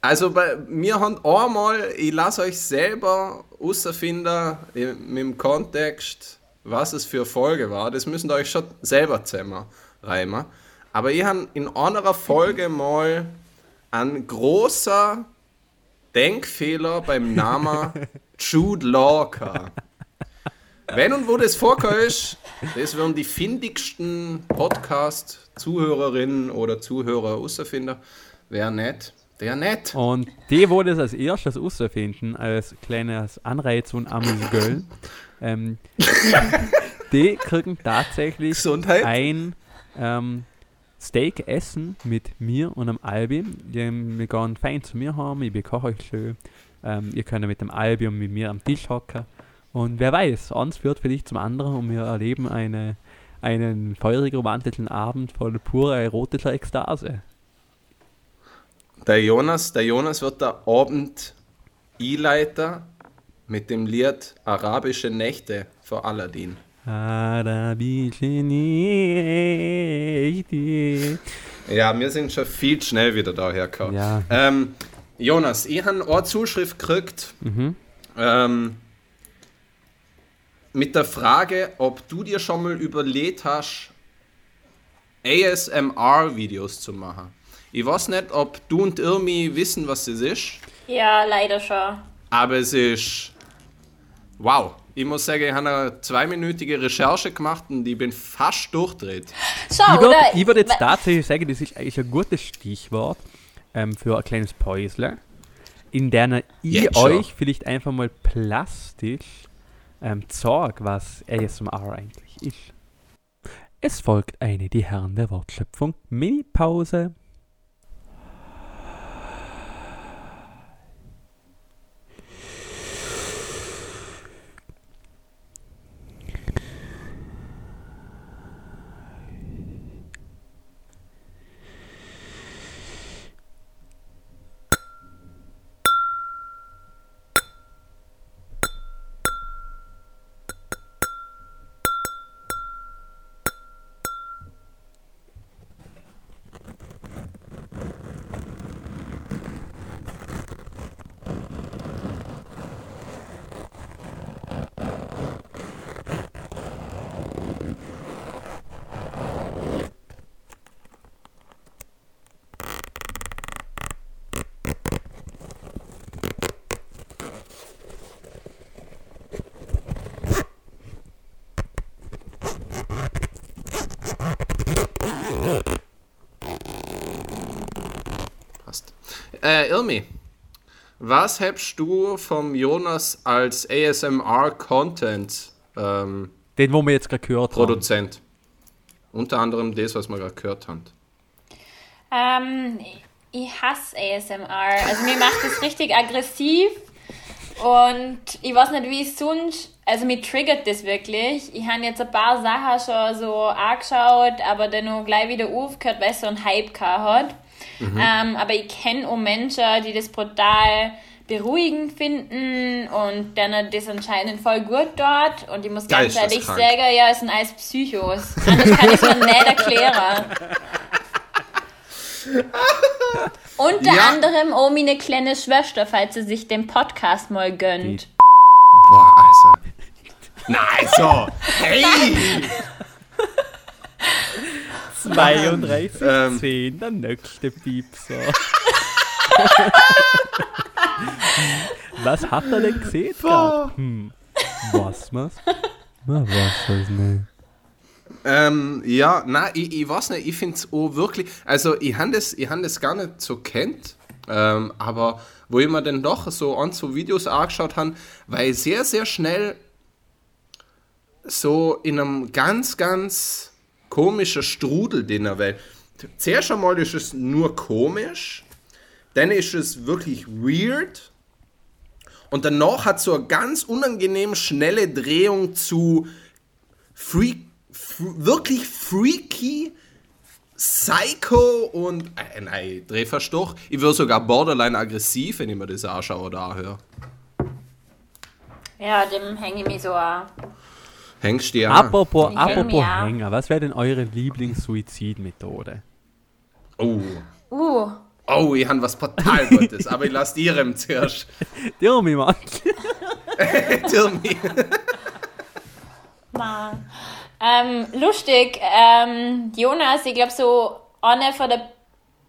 Also bei mir haben einmal, ich lasse euch selber herausfinden, im- mit dem Kontext, was es für eine Folge war. Das müssen ihr euch schon selber zusammen reimen. Aber ich habe in einer Folge mal einen großen Denkfehler beim Namen Jude Law. Wenn und wo das vorkommt, das werden die findigsten Podcast-Zuhörerinnen oder Zuhörer herausfinden. Wer nicht, der nicht. Und die wurde es als erstes auserfinden, als kleines Anreiz und Amüsgöl. ähm, die kriegen tatsächlich Gesundheit. ein ähm, Steak essen mit mir und dem Albi. Wir, gehen fein zu mir haben, ich bekoche euch schön. Ähm, ihr könnt mit dem Albi und mit mir am Tisch hocken. Und wer weiß, eins führt vielleicht zum anderen und wir erleben eine, einen feurig romantischen Abend voll purer erotischer Ekstase. Der Jonas, der Jonas wird der Abend einleiten mit dem Lied Arabische Nächte für Aladdin. Ja, wir sind schon viel schnell wieder daher gekommen. Ja. Ähm, Jonas, ich habe eine Zuschrift gekriegt ähm, mit der Frage, ob du dir schon mal überlegt hast, ASMR-Videos zu machen. Ich weiß nicht, ob du und Irmi wissen, was das ist. Ja, leider schon. Aber es ist. Wow. Ich muss sagen, ich habe eine zweiminütige Recherche gemacht und ich bin fast durchdreht. Schau, Ich würde würd jetzt tatsächlich sagen, das ist eigentlich ein gutes Stichwort ähm, für ein kleines Päusle, in der ich Jetzt schon. euch vielleicht einfach mal plastisch ähm, zeige, was ASMR eigentlich ist. Es folgt eine Die Herren der Wortschöpfung Mini-Pause. Äh, Irmi, was hast du vom Jonas als ASMR-Content ähm, Den, wo wir jetzt gerade gehört haben. Produzent? Unter anderem das, was wir gerade gehört haben. Ähm, ich hasse ASMR. Also mir macht das richtig aggressiv. Und ich weiß nicht, wie es sonst. Also mir triggert das wirklich. Ich habe jetzt ein paar Sachen schon so angeschaut, aber dann noch gleich wieder aufgehört, weil es so einen Hype gehabt hat. Ähm, aber ich kenne auch Menschen, die das brutal beruhigend finden und dann das anscheinend voll gut dort. Und ich muss ganz ehrlich sagen, ja, es sind alles Psychos. Anders kann ich es mir nicht erklären. Unter Ja. anderem auch meine kleine Schwester, falls sie sich den Podcast mal gönnt. Boah, also. Nein, so. Hey! 32, Ähm. 10, der nächste Piepser. was hat er denn gesehen? Hm. Was, was? Na, was das nicht. Ähm, ja, nein, ich, ich weiß nicht, ich finde es auch wirklich, also ich habe das, ich hab das gar nicht so kennt, ähm, aber wo ich mir dann doch so an so Videos angeschaut habe, weil sehr, sehr schnell so in einem ganz, ganz komischen Strudel drin, weil zuerst einmal ist es nur komisch, dann ist es wirklich weird und danach hat so eine ganz unangenehm schnelle Drehung zu freak, wirklich freaky, psycho und äh, nein, Drehverstoch. Ich würde sogar borderline aggressiv, wenn ich mir das anschaue oder anhöre. Ja, dem hänge ich mich so an. Hängst du dir an? Apropos, apropos auch. Hänger, was wäre denn eure Lieblings-Suizidmethode? Oh. Uh, Oh, ich habe was total Gutes, aber ich lasse dir zuerst. Ja, mein Mann. Dirmi. Mann. Ähm, lustig, ähm, Jonas, ich glaube so eine von der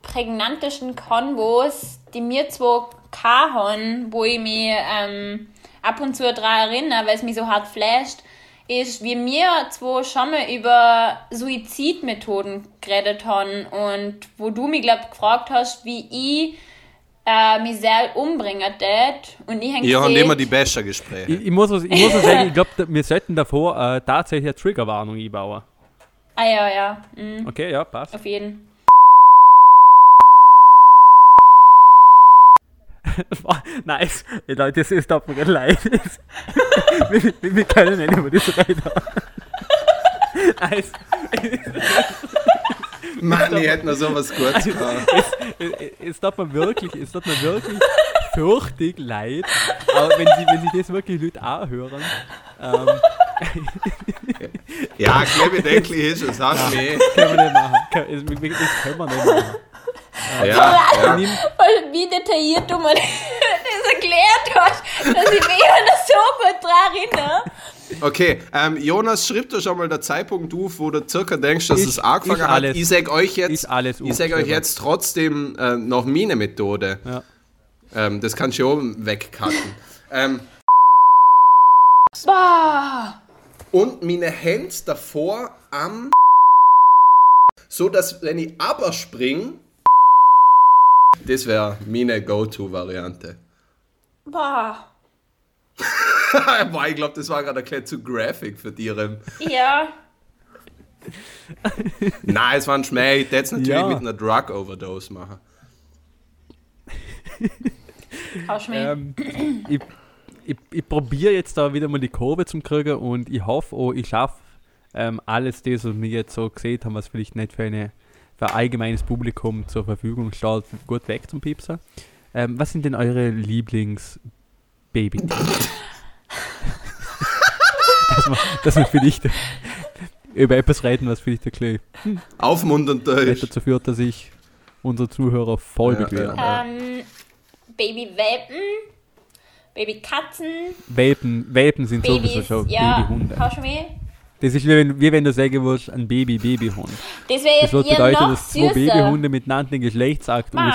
prägnantesten Konvos, die mir zwei haben, wo ich mich ähm, ab und zu daran erinnere, weil es mich so hart flasht, ist, wie wir zwei schon mal über Suizidmethoden geredet haben und wo du mich, glaube gefragt hast, wie ich äh, mich selbst umbringen tät. Und ich habe Ja, gesehen- immer die besten Gespräche. Ich, ich muss was, ich muss was sagen, ich glaube, wir sollten davor äh, tatsächlich eine Triggerwarnung einbauen. Ah ja, ja, mhm, Okay, ja, passt. auf jeden nice. Leute, das ist gerade leid. wir, wir, können nicht über das reden. nice. Mann, ich hätte noch sowas Gutes gehabt. es, es tut mir wirklich, es tut mir wirklich fürchtig leid. Aber wenn sie, wenn sie das wirklich Leute anhören, ähm, Ja, klebbedecklich ist es, hast du eh. können wir nicht machen. Das können wir nicht machen. Ja, ja. Und wie detailliert du mir das erklärt hast, dass ich mich noch so gut dran erinnere. Okay, ähm, Jonas, schreib dir schon mal der Zeitpunkt auf, wo du circa denkst, dass Ist- es angefangen hat. ich sag euch jetzt, ist alles ich sag euch jetzt trotzdem äh, noch meine Methode. Ja. Ähm, das kannst du auch wegcutten. ähm, und meine Hände davor am so dass wenn ich aber spring, das wäre meine Go-To-Variante. Boah. Boah, ich glaube, das war gerade ein zu graphic für die. Rem. Ja. Nein, es war ein Schmäh. Ich hätte es natürlich Ja. mit einer Drug-Overdose machen. Hast du mich. ähm, ich ich, ich probiere jetzt da wieder mal die Kurve zum kriegen und ich hoffe, oh, ich schaffe ähm, alles das, was wir jetzt so gesehen haben, was vielleicht nicht für, eine, für ein allgemeines Publikum zur Verfügung steht, gut weg zum Piepser. Ähm, was sind denn eure Lieblings-Baby? dass, wir, dass wir vielleicht über etwas reden, was vielleicht ein bisschen Aufmunternd ist. dazu führt, dass ich unsere Zuhörer voll Ja, bequem. ja. Ähm, Baby-Welpen. Baby-Katzen. Welpen, Welpen sind sowieso Babys. schon Ja. Babyhunde. Das ist wie wenn, wie wenn du sagen würdest, ein Baby-Babyhund. Das wäre Das jetzt bedeuten, noch dass zwei süßer. Babyhunde miteinander den Geschlechtsakt Ah,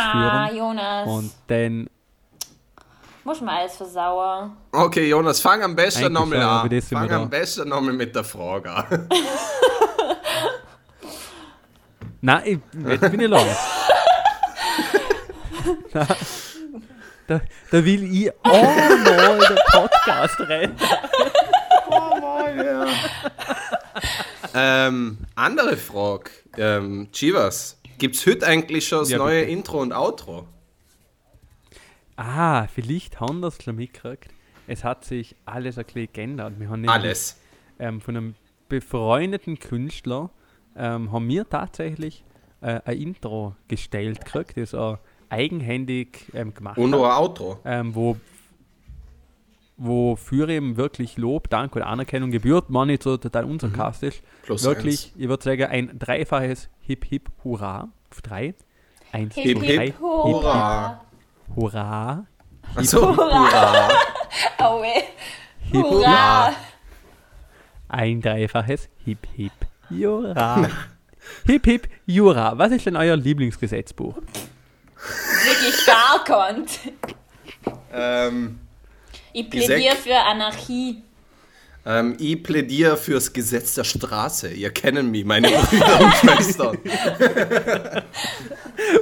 ausführen. Jonas. Und dann, Muss man alles versauern. Okay, Jonas, fang am besten nochmal an. das Fang am da. besten nochmal mit der Frage an. nein, ich, jetzt bin ich lang. Da, da will ich einmal den Podcast retten. Ähm, andere Frage. Ähm, Chivas, gibt's heute eigentlich schon das Ja, neue bitte. Intro und Outro? Ah, vielleicht haben das schon mitgekriegt. Es hat sich alles ein bisschen geändert. Wir haben nämlich, Alles. Ähm, von einem befreundeten Künstler ähm, haben wir tatsächlich äh, ein Intro gestellt gekriegt, das er eigenhändig ähm, gemacht Und hat. noch ein Outro. ähm, wo wofür ihm wirklich Lob, Dank und Anerkennung gebührt, man nicht so total unsarkastisch. Plus wirklich, ich würde sagen, ein dreifaches Hip Hip Hurra auf drei. Eins, Hip, hip, drei. hurra. Hurra. Achso, hurra. Aue. Hip, Hurra. Ein dreifaches Hip Hip Jura. hip Hip Jura. Was ist denn euer Lieblingsgesetzbuch? Wirklich gar konnt. ähm, Ich plädiere für Anarchie. ähm, ich plädiere fürs Gesetz der Straße. Ihr kennen mich, meine Brüder und Schwestern.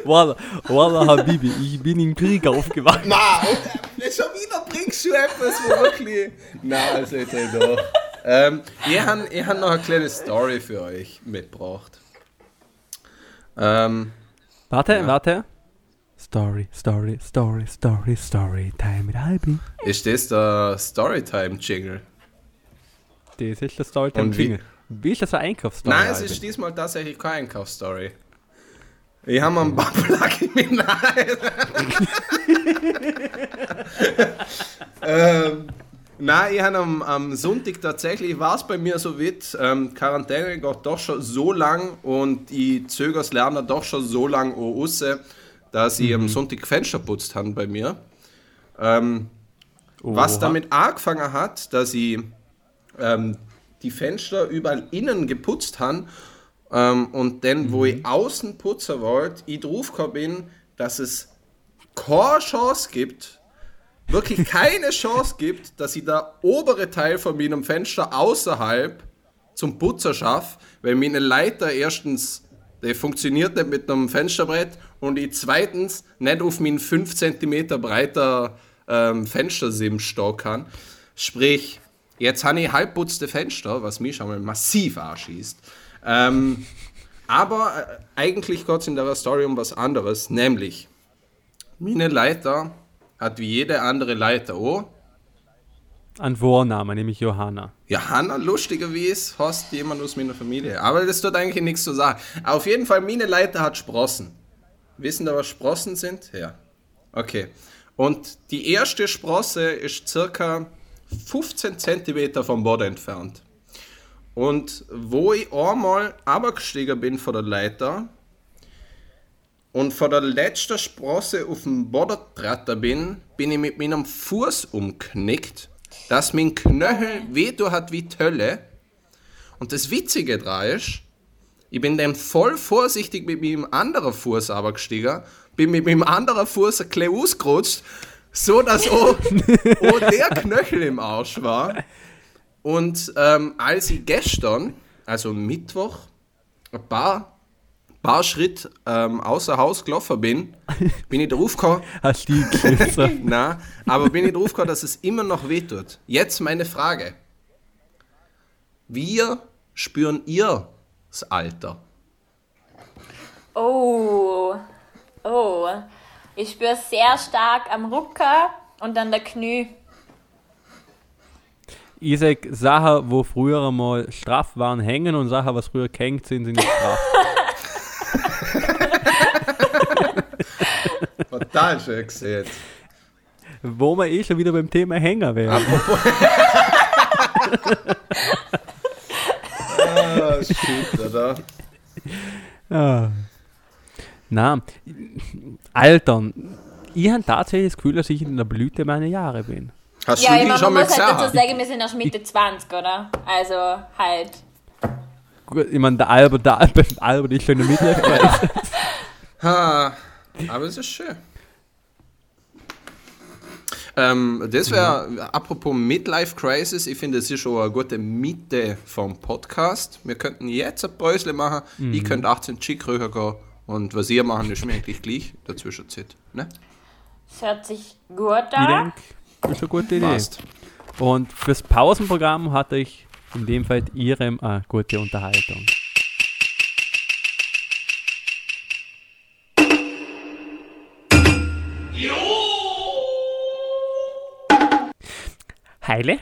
Walla, Walla Habibi, ich bin im Krieg aufgewachsen. Na, und äh, schon wieder bringst du etwas, wo wirklich. Na, also jetzt halt doch. Ähm, ich habe hab noch eine kleine Story für euch mitgebracht. Ähm, Warte, warte. Story, Story, Story, Story, Story, Time mit Albi. ist das der Storytime-Jingle? Das ist der Storytime Und wie- Jingle. Wie ist das eine Einkaufsstory? Nein, es ist diesmal tatsächlich keine Einkaufsstory. Ich habe einen Babblack in Nase. ähm, nein, ich habe am, am Sonntag tatsächlich, war es bei mir so weit, ähm, Quarantäne geht doch schon so lang und ich zögere das Lernen doch schon so lang auch raus, dass ich am Sonntag Fenster putzt habe bei mir. Ähm, was damit angefangen hat, dass ich ähm, die Fenster überall innen geputzt habe ähm, und dann, wo ich außen putzen wollte, ich drauf bin, dass es keine Chance gibt, wirklich keine Chance gibt, dass ich der obere Teil von meinem Fenster außerhalb zum Putzer schaffe, weil meine Leiter erstens, die funktioniert nicht mit einem Fensterbrett und ich zweitens nicht auf meinen 5 cm breiter ähm, Fenstersim stehen kann. Sprich, jetzt habe ich halbputzte Fenster, was mich schon mal massiv anschießt. Ähm, aber äh, eigentlich geht es in der Story um was anderes, nämlich meine Leiter hat wie jede andere Leiter auch Ein Vorname, nämlich Johanna. Johanna, lustigerweise, hast jemand aus meiner Familie. Aber das tut eigentlich nichts zu sagen. Auf jeden Fall, meine Leiter hat Sprossen. Wissen da, was Sprossen sind? Ja. Okay. Und die erste Sprosse ist circa 15 cm vom Boden entfernt. Und wo ich einmal abgestiegen bin von der Leiter und von der letzten Sprosse auf den Boden getreten bin, bin ich mit meinem Fuß umknickt, dass mein Knöchel weh hat wie die Hölle. Und das Witzige daran ist, ich bin dann voll vorsichtig mit meinem anderen Fuß abgestiegen, bin mit meinem anderen Fuß ein bisschen ausgerutscht, so dass auch, auch der Knöchel im Arsch war. Und ähm, als ich gestern, also Mittwoch, ein paar, paar Schritt ähm, außer Haus gelaufen bin, bin ich drauf gekommen, Hast na, aber bin ich drauf gekommen, dass es immer noch wehtut. Jetzt meine Frage. Wie spüren ihr das Alter? Oh. Oh. Ich spüre sehr stark am Rucker und an der Knie. Ich sag Sachen, wo früher einmal straff waren, hängen und Sachen, was früher gehängt sind, sind nicht straff. Total schön gesehen. Wo wir eh schon wieder beim Thema Hänger wären. Ah, shit, oder? Ah. Na, Altern. Ich habe tatsächlich das Gefühl, dass ich in der Blüte meiner Jahre bin. Hast Ja, du ich die meine, schon man mal muss halt dazu gesehen? sagen, wir sind erst Mitte 20, oder? Also halt. Gut, Ich meine, der Albert, der Albert, Albert ist schon in der Midlife Ha, aber es ist schön. Ähm, das wäre, apropos Midlife Crisis, ich finde, es ist schon eine gute Mitte vom Podcast. Wir könnten jetzt ein Päusle machen, ich könnte 18 Chick rüber gehen Und was ihr machen, ist mir eigentlich gleich dazwischen zit. Ne? Das hört sich gut Ich an. denke, das ist eine gute Idee. Passt. Und fürs Pausenprogramm hatte ich in dem Fall Ihrem eine gute Unterhaltung. Heile,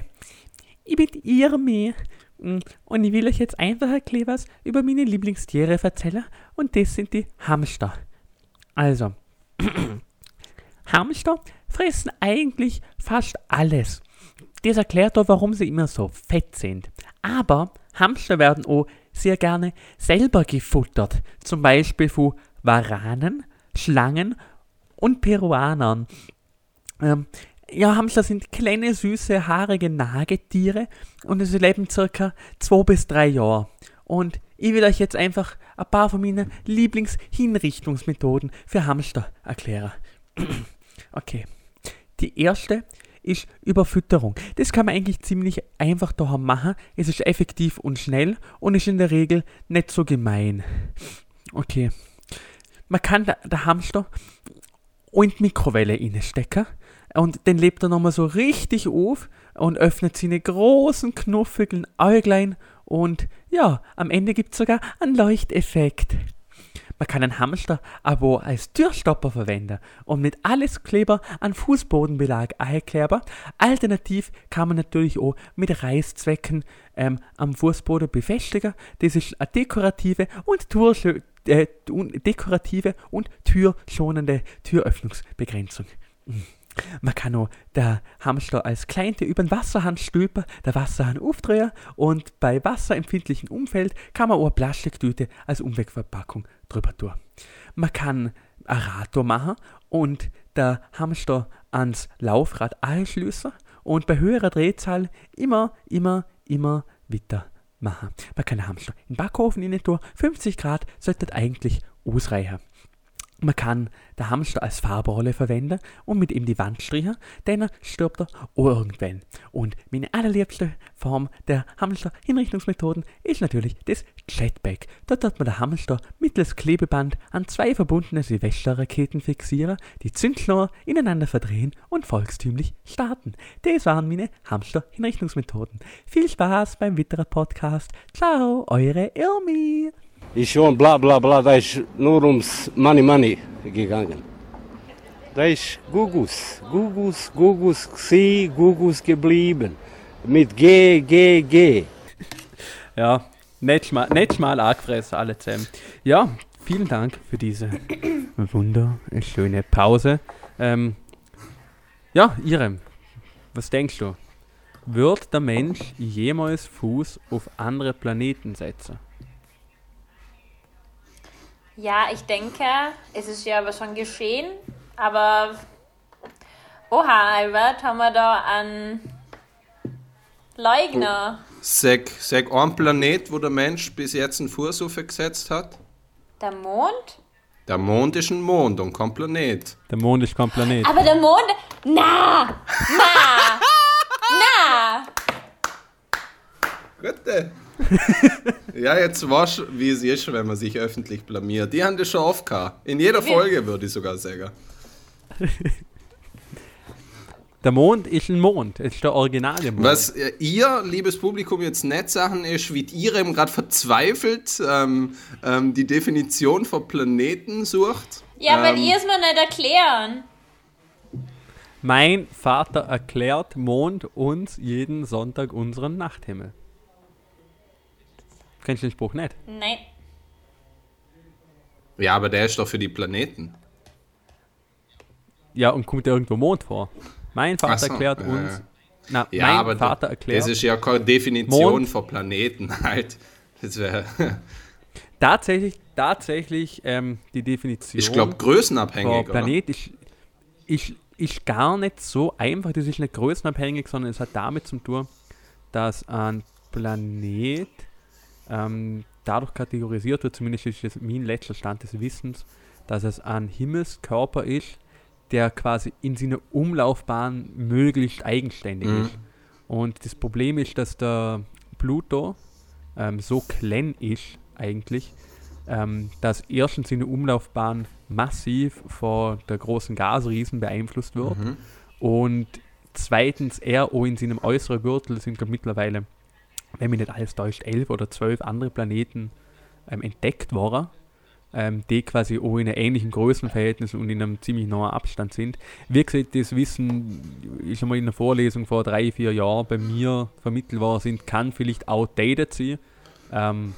ich bin Irmi Mm, und ich will euch jetzt einfach erklären, was über meine Lieblingstiere erzählen und das sind die Hamster. Also, Hamster fressen eigentlich fast alles. Das erklärt auch, warum sie immer so fett sind. Aber Hamster werden auch sehr gerne selber gefuttert. Zum Beispiel von Waranen, Schlangen und Peruanern. Ähm, ja, Hamster sind kleine, süße, haarige Nagetiere und sie leben circa zwei bis drei Jahre. Und ich will euch jetzt einfach ein paar von meinen Lieblingshinrichtungsmethoden für Hamster erklären. Okay. Die erste ist Überfütterung. Das kann man eigentlich ziemlich einfach daheim machen. Es ist effektiv und schnell und ist in der Regel nicht so gemein. Okay. Man kann der, Hamster in die Mikrowelle reinstecken und dann lebt er nochmal so richtig auf und öffnet seine großen, knuffigen Äuglein und ja, am Ende gibt es sogar einen Leuchteffekt. Man kann einen Hamster aber als Türstopper verwenden und mit alles Kleber an Fußbodenbelag einkleben. Alternativ kann man natürlich auch mit Reißzwecken ähm, am Fußboden befestigen. Das ist eine dekorative und, äh, dekorative und türschonende Türöffnungsbegrenzung. Man kann auch der Hamster als Kleinte über den Wasserhahn stülpen, der Wasserhahn aufdrehen und bei wasserempfindlichem Umfeld kann man auch eine Plastiktüte als Umwegverpackung drüber tun. Man kann ein Radtour machen und der Hamster ans Laufrad anschließen und bei höherer Drehzahl immer, immer, immer weiter machen. Man kann den Hamster in den Backofen rein tun, 50 Grad sollte eigentlich ausreichen. Man kann den Hamster als Farbrolle verwenden und mit ihm die Wand streichen, dann stirbt er auch irgendwann. Und meine allerliebste Form der Hamster-Hinrichtungsmethoden ist natürlich das Jetpack. Dort wird man den Hamster mittels Klebeband an zwei verbundene Silvesterraketen fixieren, die Zündschnur ineinander verdrehen und volkstümlich starten. Das waren meine Hamster-Hinrichtungsmethoden. Viel Spaß beim weiteren Podcast. Ciao, eure Irmi. Ist schon bla bla bla, da ist nur ums Money Money gegangen. Da ist Gugus, Gugus, Gugus, Xi, Gugus geblieben. Mit G, G, G. Ja, nicht schmal, nicht schmal angefressen, alle zusammen. Ja, vielen Dank für diese wunderschöne Pause. Ähm, ja, Irem, was denkst du? Wird der Mensch jemals Fuß auf andere Planeten setzen? Ja, ich denke, es ist ja aber schon geschehen, aber oha, Albert, haben wir da einen Leugner. Sag, sag ein Planet, wo der Mensch bis jetzt einen Fuß aufgesetzt hat. Der Mond? Der Mond ist ein Mond und kein Planet. Der Mond ist kein Planet. Aber der Mond. Na! Na! Na! Gute. ja, jetzt weißt du, wie es ist, wenn man sich öffentlich blamiert. Die haben das schon oft gehabt. In jeder Folge würde ich sogar sagen. Der Mond ist ein Mond, es ist der originale Mond. Was äh, ihr, liebes Publikum, jetzt nicht Sachen ist, wie ihr eben gerade verzweifelt ähm, ähm, die Definition von Planeten sucht. Ja, weil Ähm, ihr es mir nicht erklären. Mein Vater erklärt Mond uns jeden Sonntag unseren Nachthimmel. Kennst du den Spruch nicht? Nein. Ja, aber der ist doch für die Planeten. Ja, und kommt da irgendwo Mond vor? Mein Vater so, erklärt ja, uns. ja. Na, Ja, mein aber Vater erklärt. das ist ja keine Definition Mond. von Planeten halt. Das wäre, tatsächlich, tatsächlich ähm, die Definition. ich glaube, größenabhängig. Oder? Planet ist, ist, ist gar nicht so einfach. Das ist nicht größenabhängig, sondern es hat damit zu tun, dass ein Planet ähm, dadurch kategorisiert wird, zumindest ist das mein letzter Stand des Wissens, dass es ein Himmelskörper ist, der quasi in seiner Umlaufbahn möglichst eigenständig Mhm. ist. Und das Problem ist, dass der Pluto ähm, so klein ist eigentlich, ähm, dass erstens seine Umlaufbahn massiv von der großen Gasriesen beeinflusst wird Mhm. und zweitens er auch in seinem äußeren Gürtel sind mittlerweile, wenn mich nicht alles täuscht, elf oder zwölf andere Planeten ähm, entdeckt worden, ähm, die quasi auch in einem ähnlichen Größenverhältnis und in einem ziemlich nahen Abstand sind. Wie gesagt, das Wissen ist schon mal in einer Vorlesung vor drei, vier Jahren bei mir vermittelt worden sind, kann vielleicht outdated sein. Ähm,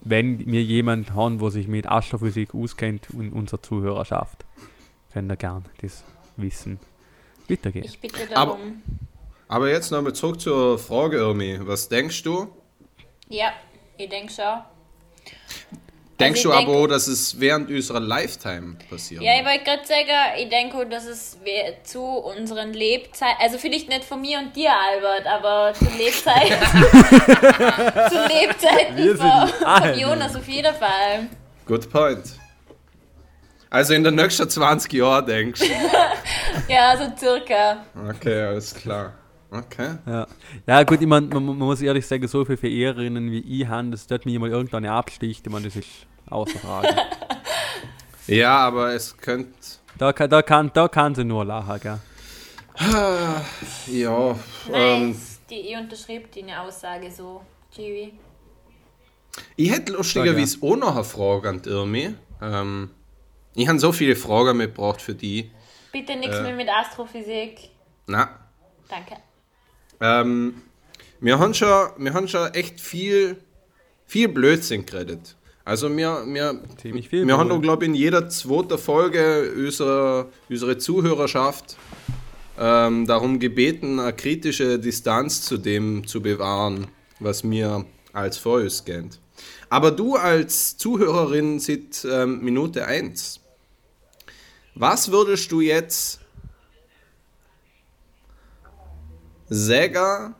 wenn wir jemand haben, der sich mit Astrophysik auskennt und unsere Zuhörerschaft, können wir gern das Wissen weitergeben. Ich bitte darum. Aber jetzt nochmal zurück zur Frage, Irmi. Was denkst du? Ja, ich denke schon. Denkst ich du denk- aber auch, dass es während unserer Lifetime passiert? Ja, ich wollte gerade sagen, ich denke, dass es zu unseren Lebzeiten, also vielleicht nicht von mir und dir, Albert, aber zu Lebzeiten, zu Lebzeiten von, von. Jonas auf jeden Fall. Good point. Also in den nächsten 20 Jahren denkst du? Ja, so circa. Okay, alles klar. Okay. Ja, ja gut, ich mein, man, man muss ehrlich sagen, so viele Verehrerinnen wie ich haben, dass dort mir mal irgendwann absticht, ich meine, das ist außer Frage. Ja, aber es könnte. da, kann, da, kann, da kann sie nur lachen, gell? Ja. Ähm, Nice. Die, ich unterschreibe deine Aussage so, Chiwi. ich hätte lustigerweise auch noch eine Frage an die Irmi. Ähm, ich habe so viele Fragen mitgebracht für die. Bitte nichts Äh. mehr mit Astrophysik. Na, Danke. Ähm, wir, haben schon, wir haben schon echt viel, viel Blödsinn geredet. Also wir, wir, Ziemlich viel wir haben, wohl. glaube ich, in jeder zweiten Folge unsere, unsere Zuhörerschaft ähm, darum gebeten, eine kritische Distanz zu dem zu bewahren, was mir als vor uns kennt. Aber du als Zuhörerin seit ähm, Minute 1, was würdest du jetzt sagen,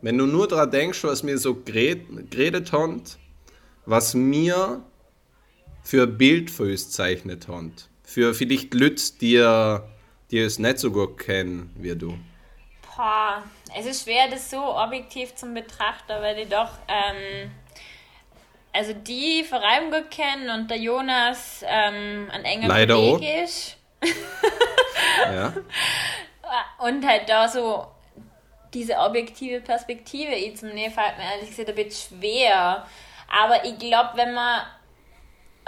wenn du nur daran denkst, was mir so gered- geredet haben, was mir für ein Bild für uns zeichnet haben? Für vielleicht Leute, die, die es nicht so gut kennen wie du. Boah, es ist schwer, das so objektiv zum Betrachter, weil ich doch, ähm, also die vor allem gut kennen und der Jonas ähm, ein enger Leider Kollege ist. Ja? Und halt da so diese objektive Perspektive ich zum Nähe fällt mir ehrlich gesagt ein bisschen schwer. Aber ich glaube, wenn man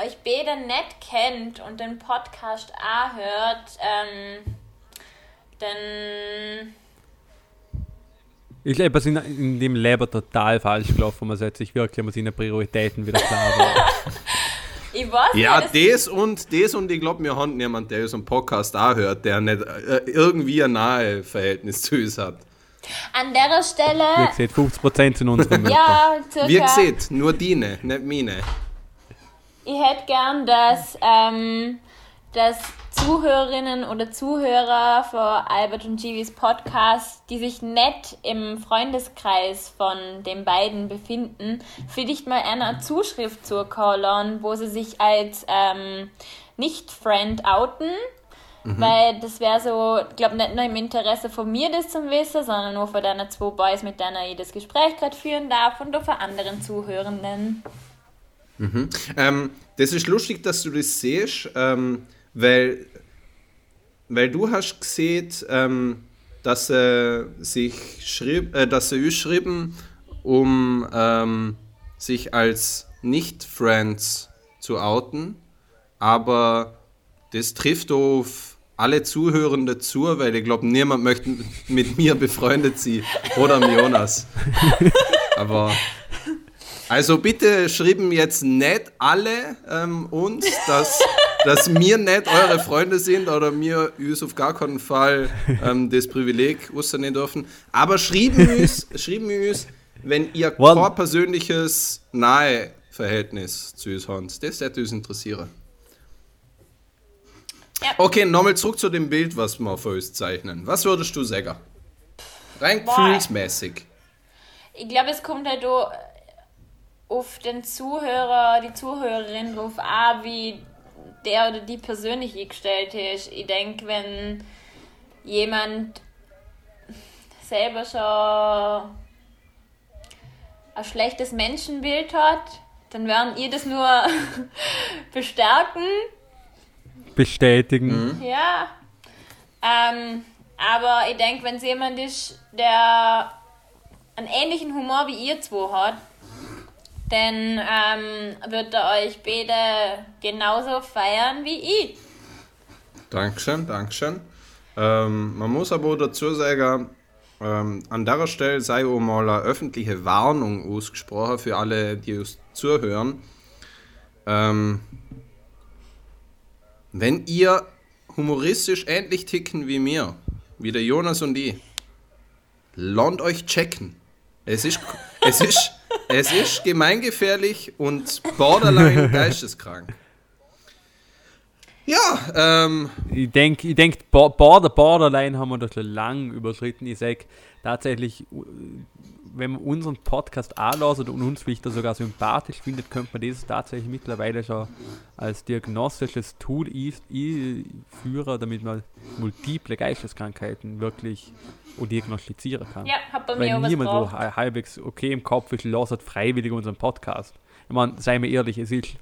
euch beide nicht kennt und den Podcast auch hört, ähm, dann Ich glaube, wir sind in dem Leben total falsch gelaufen. Man setzt sich wirklich mal seine Prioritäten wieder klar. Ich weiß Ja, nicht, das- das und das und ich glaube, wir haben jemanden, der unseren Podcast auch hört, der nicht äh, irgendwie ein nahe Verhältnis zu uns hat. An der wie Stelle, gesagt, 50% sind unsere Mütter. ja, circa. Wie gesagt, nur deine, nicht meine. Ich hätte gern, dass, ähm, dass Zuhörerinnen oder Zuhörer von Albert und Givis Podcast, die sich nicht im Freundeskreis von den beiden befinden, vielleicht mal eine Zuschrift zukommen, wo sie sich als ähm, Nicht-Friend outen. Weil das wäre so, ich glaube, nicht nur im Interesse von mir, das zu wissen, sondern nur von deinen zwei Boys, mit denen ich das Gespräch gerade führen darf und auch von anderen Zuhörenden. Ähm, das ist lustig, dass du das siehst, ähm, weil, weil du hast gesehen, ähm, dass er sich schrieb, äh, dass er uns schrieben, um ähm, sich als Nicht-Friends zu outen, aber das trifft auf alle Zuhörende zu, weil ich glaube, niemand möchte mit mir befreundet sein oder am Jonas. Aber also bitte schreiben jetzt nicht alle ähm, uns, dass, dass wir nicht eure Freunde sind oder wir uns auf gar keinen Fall ähm, das Privileg ausnehmen dürfen. Aber schreiben uns, schreiben uns, wenn ihr kein persönliches nahe Verhältnis zu uns habt. Das hätte uns interessieren. Ja. Okay, nochmal zurück zu dem Bild, was wir für uns zeichnen. Was würdest du sagen? Rein Boah. gefühlsmäßig. Ich glaube, es kommt halt auch auf den Zuhörer, die Zuhörerin drauf an, wie der oder die persönlich eingestellt ist. Ich denke, wenn jemand selber schon ein schlechtes Menschenbild hat, dann werden ihr das nur bestärken. Bestätigen. Ja. Ähm, aber ich denke, wenn es jemand ist, der einen ähnlichen Humor wie ihr zwei hat, dann ähm, wird er euch beide genauso feiern wie ich. Dankeschön, Dankeschön. Ähm, man muss aber auch dazu sagen, ähm, an der Stelle sei auch mal eine öffentliche Warnung ausgesprochen für alle, die uns zuhören. Ähm, wenn ihr humoristisch ähnlich ticken wie mir, wie der Jonas und ich, lernt euch checken. Es ist, es ist, es ist gemeingefährlich und borderline geisteskrank. Ja, ähm, Ich denke, ich denk, Bo- Border, Borderline haben wir das schon lang überschritten. Ich sage tatsächlich, wenn man unseren Podcast anlässt und uns vielleicht sogar sympathisch findet, könnte man das tatsächlich mittlerweile schon als diagnostisches Tool einführen, damit man multiple Geisteskrankheiten wirklich diagnostizieren kann. Ja, hat bei mir Weil auch was niemand, wo halbwegs okay im Kopf ist, lasst freiwillig unseren Podcast. Ich meine, seien wir ehrlich, es ist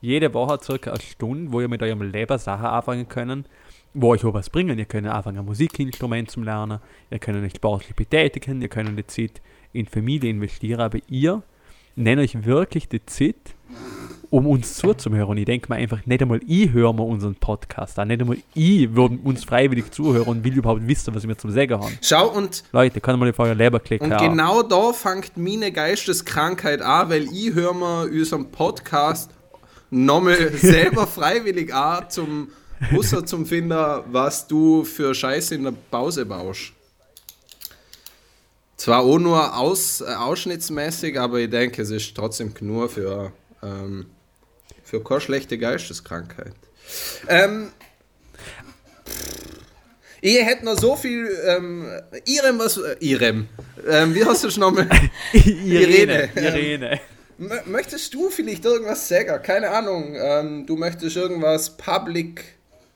jede Woche circa eine Stunde, wo ihr mit eurem Leben Sachen anfangen können, wo euch auch was bringen. Ihr könnt anfangen, ein Musikinstrument zu lernen, ihr könnt euch sportlich betätigen, ihr könnt die Zeit in Familie investieren, aber ihr nennt euch wirklich die Zeit, um uns zuzuhören. Und ich denke mir einfach, nicht einmal ich höre mir unseren Podcast an, nicht einmal ich würde uns freiwillig zuhören und will überhaupt wissen, was wir zum Sagen haben. schau und Leute, kann mal auf euer Leber klicken. Und genau da fängt meine Geisteskrankheit an, weil ich höre mir unseren Podcast nochmal selber freiwillig an, zum Busser zum Finden, was du für Scheiße in der Pause baust. Zwar auch nur aus, äh, ausschnittsmäßig, aber ich denke, es ist trotzdem genug für, ähm, für keine schlechte Geisteskrankheit. Ähm, ich hätte noch so viel. Ähm, Irem, was. Äh, Irem. Ähm, wie hast du es nochmal? Irene. Irene. Irene. Mö- Möchtest du vielleicht irgendwas sagen? Keine Ahnung. Ähm, du möchtest irgendwas public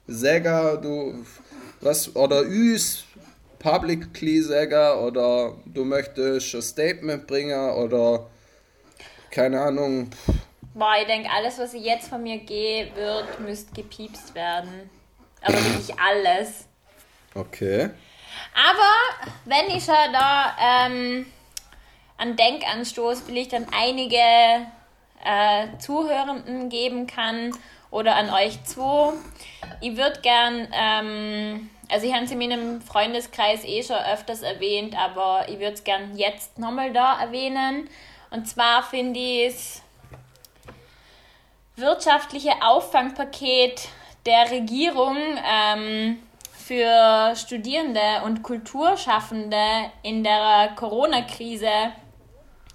sagen, du was oder üs publicly sagen oder du möchtest ein Statement bringen oder keine Ahnung. Boah, ich denke, alles, was ich jetzt von mir gehe, wird, müsste gepiepst werden. Aber wirklich alles. Okay. Aber wenn ich schon da ähm, einen Denkanstoß vielleicht an einige äh, Zuhörenden geben kann oder an euch zwei, ich würde gern, ähm, also ich habe es in meinem Freundeskreis eh schon öfters erwähnt, aber ich würde es gern jetzt nochmal da erwähnen. Und zwar finde ich es wirtschaftliche Auffangpaket der Regierung ähm, für Studierende und Kulturschaffende in der Corona-Krise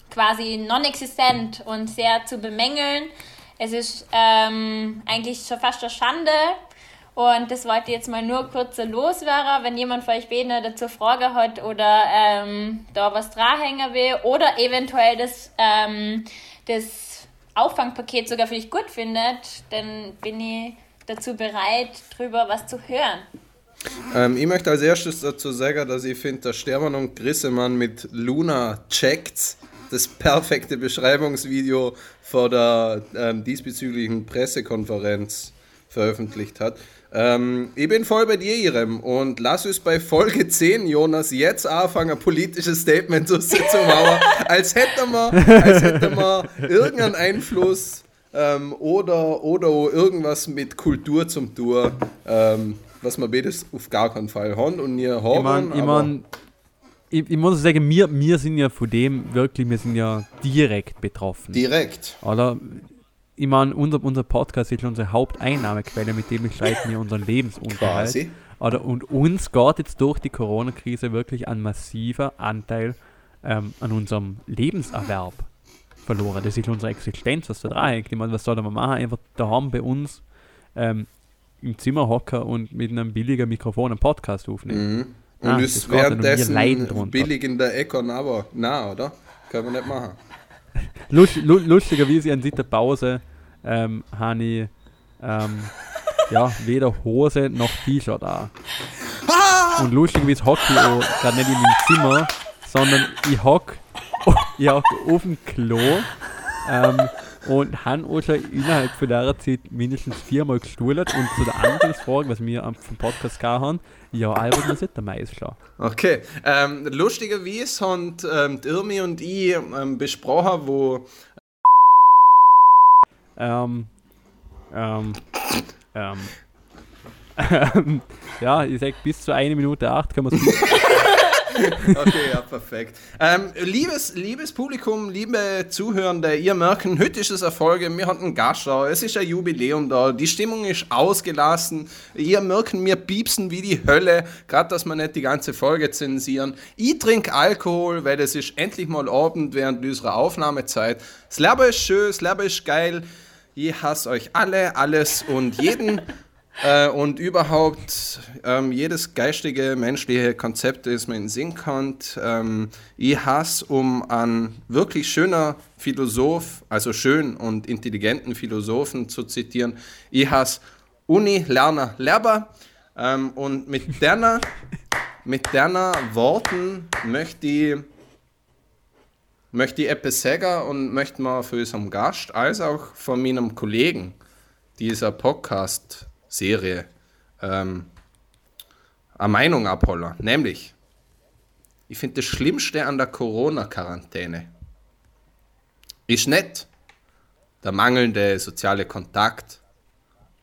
quasi non-existent und sehr zu bemängeln. Es ist ähm, eigentlich schon fast eine Schande. Und das wollte ich jetzt mal nur kurz loswerden. Wenn jemand euch beiden dazu Frage hat oder ähm, da was dranhängen will oder eventuell das, ähm, das Auffangpaket sogar vielleicht gut findet, dann bin ich dazu bereit, drüber was zu hören. Ähm, ich möchte als erstes dazu sagen, dass ich finde, dass Stermann und Grissemann mit Luna checkt das perfekte Beschreibungsvideo vor der ähm, diesbezüglichen Pressekonferenz veröffentlicht hat. Ähm, ich bin voll bei dir, Irem, und lass uns bei Folge 10, Jonas, jetzt anfangen, ein politisches Statement zu machen, als hätte man, als hätte man irgendeinen Einfluss ähm, oder, oder irgendwas mit Kultur zum Tour, ähm, was wir beides auf gar keinen Fall haben und nie haben. Ich, mein, ich, mein, ich, ich muss sagen, wir, wir sind ja von dem wirklich, wir sind ja direkt betroffen. Direkt. Oder? Ich meine, unser, unser Podcast ist unsere Haupteinnahmequelle, mit dem bestreiten wir unseren Lebensunterhalt. Quasi. Oder, und uns geht jetzt durch die Corona-Krise wirklich ein massiver Anteil ähm, an unserem Lebenserwerb verloren. Das ist unsere Existenz, was da dran. Ich meine, was soll man machen? Einfach daheim bei uns ähm, im Zimmer hocken und mit einem billigen Mikrofon einen Podcast aufnehmen. Mhm. Und Ah, ist währenddessen billig in der Econ, aber na, oder? Können wir nicht machen. Lust, lu, lustigerweise an der Pause ähm, habe ich ähm, ja, weder Hose noch T-Shirt an. Und lustigerweise hocke ich auch gerade nicht in meinem Zimmer, sondern ich hocke hock auf dem Klo ähm, und haben auch schon innerhalb von der Zeit mindestens viermal gestuhlt und zu der Antrittsfrage, was wir am vom Podcast gehabt haben, ja, Albert nicht der Mais schlagen. Okay, ähm, lustigerweise haben ähm, Irmi und ich ähm, besprochen, wo Ähm, ähm, ähm, ja, ich sag bis zu eine Minute acht können wir es Okay, ja, perfekt. Ähm, liebes, liebes Publikum, liebe Zuhörende, ihr merken, heute ist es Erfolge, wir hatten da, es ist ein Jubiläum da, die Stimmung ist ausgelassen, ihr merken, wir piepsen wie die Hölle, gerade dass wir nicht die ganze Folge zensieren. Ich trinke Alkohol, weil es ist endlich mal Abend während unserer Aufnahmezeit. Das Leben ist schön, das Leben ist geil, ich hasse euch alle, alles und jeden. Äh, und überhaupt ähm, jedes geistige, menschliche Konzept, das man in den Sinn kommt. Ähm, ich hasse, um einen wirklich schöner Philosoph, also schön und intelligenten Philosophen zu zitieren, ich hasse Uni, Lerner, Lehrer. Ähm, und mit derner, mit derner Worten möchte ich, möchte ich etwas sagen und möchte mal für unseren Gast als auch von meinem Kollegen dieser Podcast Serie ähm, eine Meinung abholen. Nämlich, ich finde das Schlimmste an der Corona-Quarantäne ist nicht der mangelnde soziale Kontakt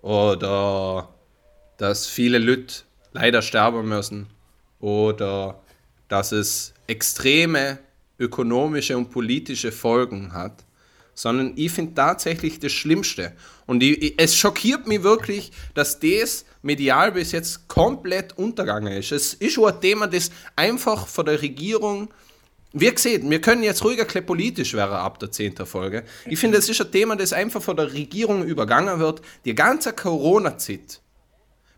oder dass viele Leute leider sterben müssen oder dass es extreme ökonomische und politische Folgen hat, sondern ich finde tatsächlich das Schlimmste. Und ich, es schockiert mich wirklich, dass das medial bis jetzt komplett untergegangen ist. Es ist schon ein Thema, das einfach von der Regierung. Wir gesehen, wir können jetzt ruhiger politisch werden ab der 10. Folge. Ich finde, es ist ein Thema, das einfach von der Regierung übergangen wird. Die ganze Corona-Zeit